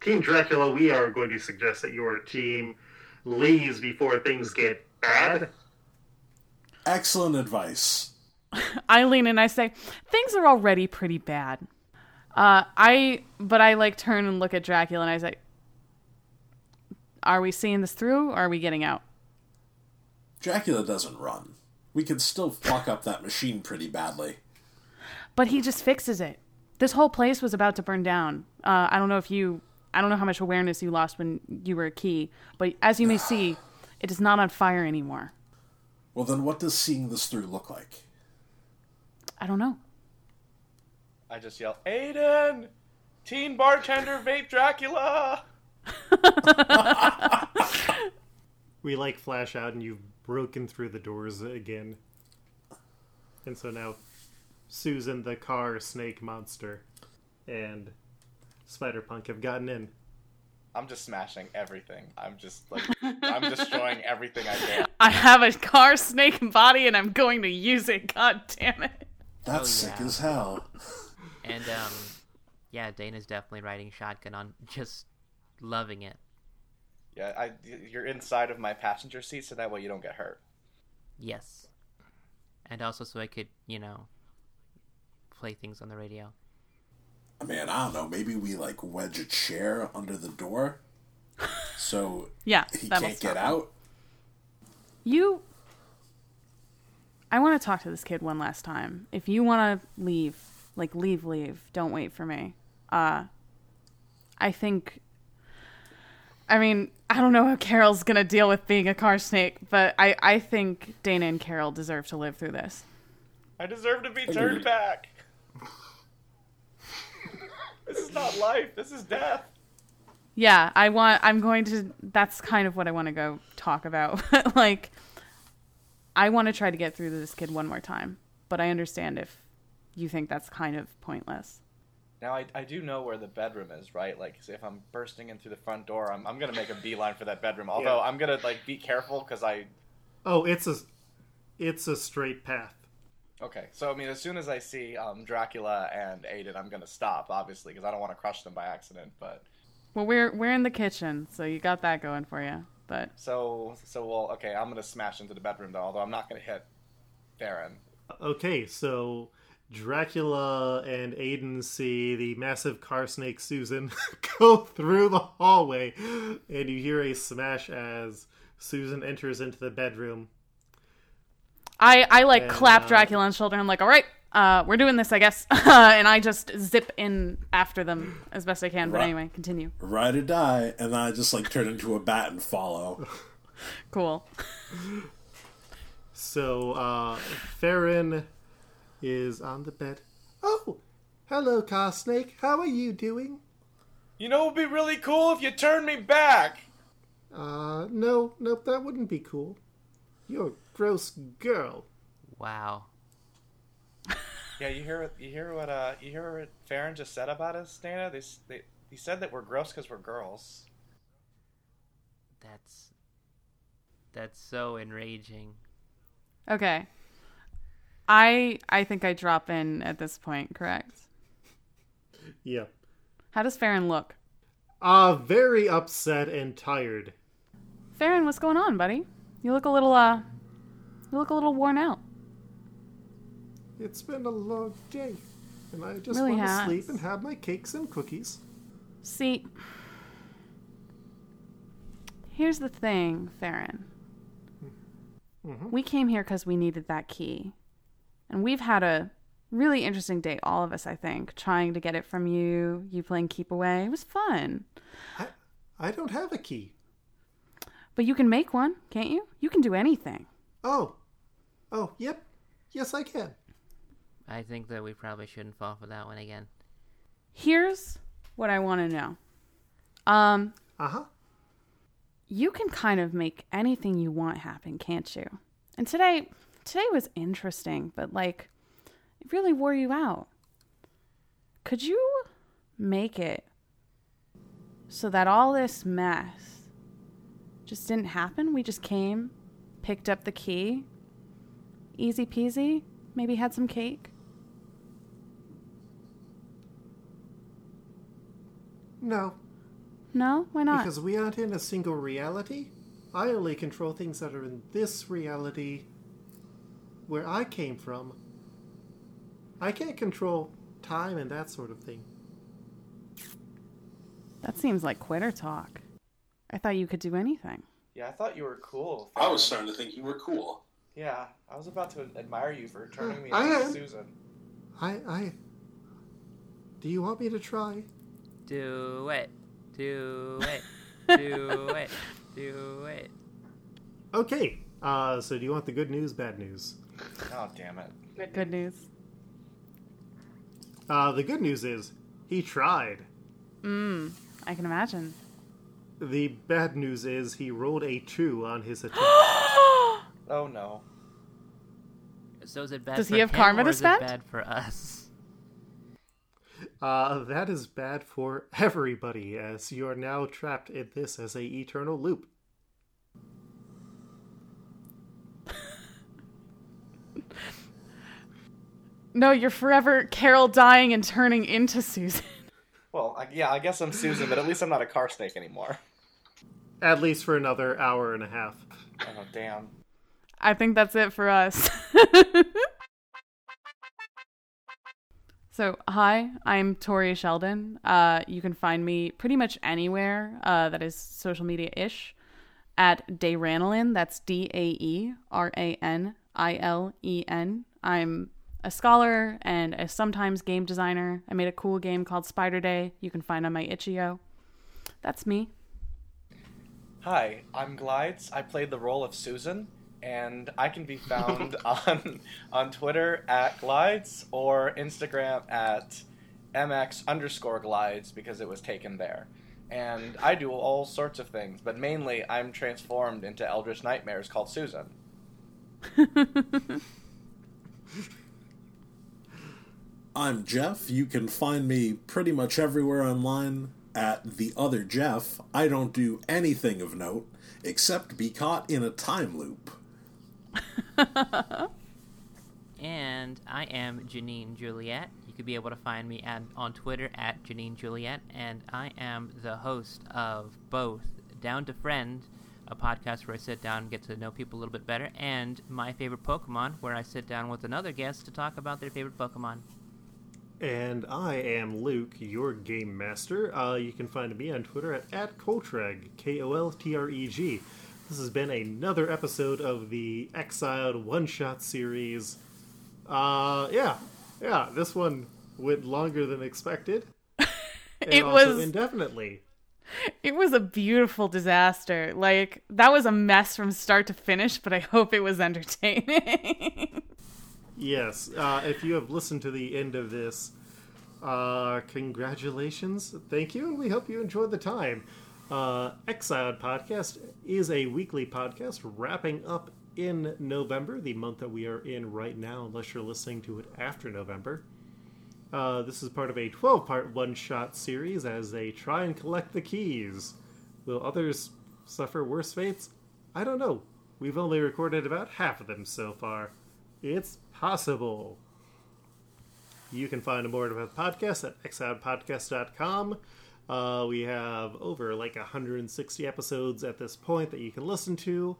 Team Dracula, we are going to suggest that your team leaves before things get bad. Excellent advice. I lean and I say, things are already pretty bad. Uh, I, but I like turn and look at Dracula and I say, are we seeing this through or are we getting out? Dracula doesn't run. We could still fuck up that machine pretty badly. But he just fixes it. This whole place was about to burn down. Uh, I don't know if you I don't know how much awareness you lost when you were a key, but as you may see, it is not on fire anymore. Well, then what does seeing this through look like? I don't know. I just yell, Aiden! Teen bartender vape Dracula! we like flash out and you've broken through the doors again. And so now Susan the car snake monster and Spider Punk have gotten in. I'm just smashing everything. I'm just like I'm destroying everything I can. I have a car snake body and I'm going to use it. God damn it. That's oh, yeah. sick as hell. And um yeah, Dana's definitely riding shotgun on just loving it. Yeah, I you're inside of my passenger seat so that way you don't get hurt. Yes. And also so I could, you know, play things on the radio. Man, I don't know. Maybe we like wedge a chair under the door, so yeah, he can't get out. You I want to talk to this kid one last time. If you want to leave, like leave, leave. Don't wait for me. Uh I think I mean, I don't know how Carol's gonna deal with being a car snake, but I, I think Dana and Carol deserve to live through this. I deserve to be turned back. This is not life. This is death. Yeah, I want. I'm going to. That's kind of what I want to go talk about. like, I want to try to get through to this kid one more time, but I understand if you think that's kind of pointless. Now I, I do know where the bedroom is, right? Like, if I'm bursting in through the front door, I'm, I'm gonna make a beeline for that bedroom. Although yeah. I'm gonna like be careful because I. Oh, it's a, it's a straight path. Okay, so I mean, as soon as I see um, Dracula and Aiden, I'm gonna stop, obviously, because I don't want to crush them by accident. But well, we're we're in the kitchen, so you got that going for you. But so so well, okay, I'm gonna smash into the bedroom though. Although I'm not gonna hit Feron. Okay, so Dracula and Aiden see the massive car snake Susan go through the hallway, and you hear a smash as Susan enters into the bedroom. I, I like and, clap uh, Dracula on the shoulder. I'm like, all right, uh, we're doing this, I guess. and I just zip in after them as best I can. But right, anyway, continue. Ride or die, and then I just like turn into a bat and follow. cool. So, uh, Feron is on the bed. Oh, hello, Car Snake. How are you doing? You know, it'd be really cool if you turned me back. Uh, no, nope, that wouldn't be cool. You're a gross girl. Wow. yeah, you hear you hear what uh you hear what Feron just said about us, Dana? They they he said that we're gross because we're girls. That's that's so enraging. Okay, I I think I drop in at this point, correct? Yeah. How does Feron look? Uh very upset and tired. Feron, what's going on, buddy? You look a little uh you look a little worn out. It's been a long day, and I just really want has. to sleep and have my cakes and cookies. See, here's the thing, Feron. Mm-hmm. We came here because we needed that key. And we've had a really interesting day, all of us, I think, trying to get it from you, you playing Keep Away. It was fun. I, I don't have a key. But you can make one, can't you? You can do anything. Oh. Oh, yep. Yes, I can. I think that we probably shouldn't fall for that one again. Here's what I want to know. Um. Uh huh. You can kind of make anything you want happen, can't you? And today, today was interesting, but like it really wore you out. Could you make it so that all this mess just didn't happen? We just came, picked up the key, easy peasy, maybe had some cake. No. No? Why not? Because we aren't in a single reality. I only control things that are in this reality where I came from. I can't control time and that sort of thing. That seems like quitter talk. I thought you could do anything. Yeah, I thought you were cool. I was starting to think you were cool. Yeah, I was about to admire you for turning me into Susan. I, I. Do you want me to try? Do it. Do it. do it. Do it. Okay. Uh, so do you want the good news, bad news? Oh, damn it. Good, good news. Uh, the good news is he tried. Mmm, I can imagine. The bad news is he rolled a two on his attempt. Oh no. So is it bad Does for he have him karma to is spend? it bad for us? Uh, that is bad for everybody, as you are now trapped in this as a eternal loop. No, you're forever Carol dying and turning into Susan. Well, I, yeah, I guess I'm Susan, but at least I'm not a car snake anymore. At least for another hour and a half. Oh, damn. I think that's it for us. so, hi, I'm Tori Sheldon. Uh, you can find me pretty much anywhere uh, that is social media ish. at Daeranilen. That's D A E R A N I L E N. I'm a scholar and a sometimes game designer. I made a cool game called Spider Day. You can find on my itch.io. That's me. Hi, I'm Glides. I played the role of Susan, and I can be found on on Twitter at Glides or Instagram at mx underscore Glides because it was taken there. And I do all sorts of things, but mainly I'm transformed into Eldritch Nightmares called Susan. I'm Jeff. You can find me pretty much everywhere online at the other Jeff. I don't do anything of note except be caught in a time loop. and I am Janine Juliet. You could be able to find me at, on Twitter at Janine Juliet, and I am the host of both Down to Friend, a podcast where I sit down and get to know people a little bit better, and My Favorite Pokemon, where I sit down with another guest to talk about their favorite Pokemon. And I am Luke, your game master. Uh, you can find me on Twitter at, at Koltreg, K O L T R E G. This has been another episode of the Exiled One Shot series. Uh, yeah, yeah, this one went longer than expected. it was indefinitely. It was a beautiful disaster. Like that was a mess from start to finish, but I hope it was entertaining. Yes, uh, if you have listened to the end of this, uh, congratulations, thank you, and we hope you enjoyed the time. Uh, Exiled Podcast is a weekly podcast wrapping up in November, the month that we are in right now, unless you're listening to it after November. Uh, this is part of a 12 part one shot series as they try and collect the keys. Will others suffer worse fates? I don't know. We've only recorded about half of them so far. It's possible. You can find more about the podcast at exiledpodcast.com. Uh, we have over like 160 episodes at this point that you can listen to.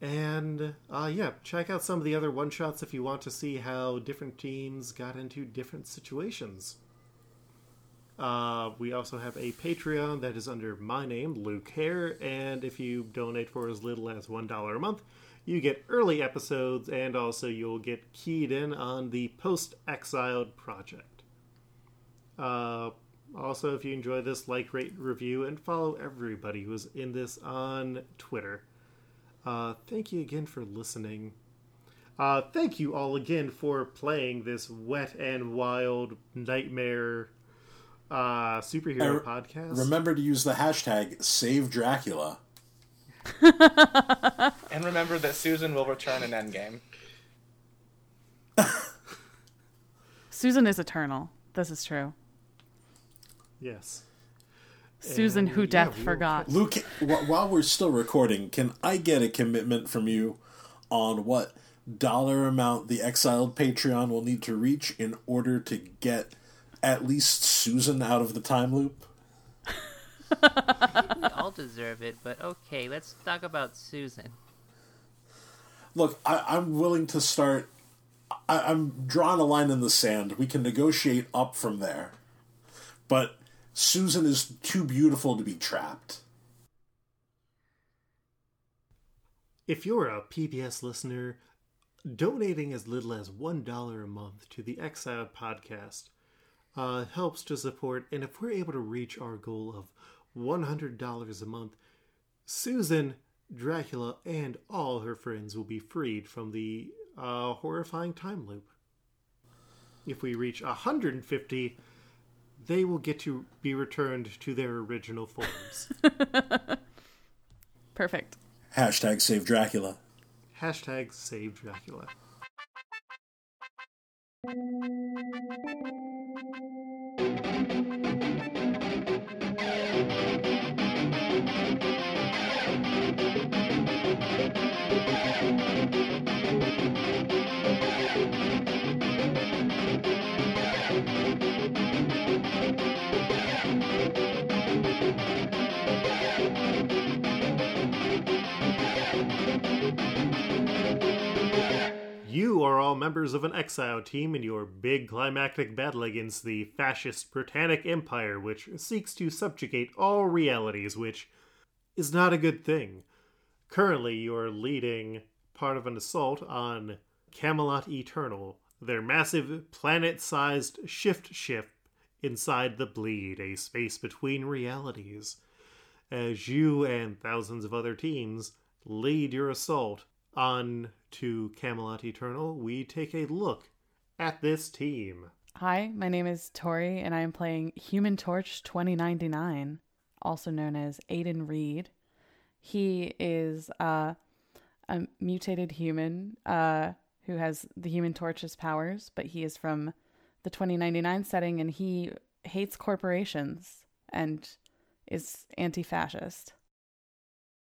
And uh, yeah, check out some of the other one shots if you want to see how different teams got into different situations. Uh, we also have a Patreon that is under my name, Luke Hare, and if you donate for as little as $1 a month, you get early episodes, and also you'll get keyed in on the post exiled project. Uh, also, if you enjoy this, like, rate, review, and follow everybody who's in this on Twitter. Uh, thank you again for listening. Uh, thank you all again for playing this wet and wild nightmare uh, superhero re- podcast. Remember to use the hashtag Save Dracula. and remember that Susan will return in Endgame. Susan is eternal. This is true. Yes. Susan, and, who yeah, death forgot. Luke, while we're still recording, can I get a commitment from you on what dollar amount the exiled Patreon will need to reach in order to get at least Susan out of the time loop? we all deserve it, but okay, let's talk about Susan. Look, I, am willing to start. I, I'm drawing a line in the sand. We can negotiate up from there. But Susan is too beautiful to be trapped. If you're a PBS listener, donating as little as $1 a month to the Exiled podcast uh, helps to support, and if we're able to reach our goal of $100 a month, Susan, Dracula, and all her friends will be freed from the uh, horrifying time loop. If we reach 150, they will get to be returned to their original forms. Perfect. Hashtag save Dracula. Hashtag save Dracula. You are all members of an exile team in your big climactic battle against the fascist Britannic Empire, which seeks to subjugate all realities, which is not a good thing. Currently, you're leading part of an assault on Camelot Eternal, their massive planet sized shift ship inside the Bleed, a space between realities. As you and thousands of other teams lead your assault on to Camelot Eternal, we take a look at this team. Hi, my name is Tori, and I am playing Human Torch 2099, also known as Aiden Reed. He is uh, a mutated human uh, who has the Human Torch's powers, but he is from the 2099 setting and he hates corporations and is anti fascist.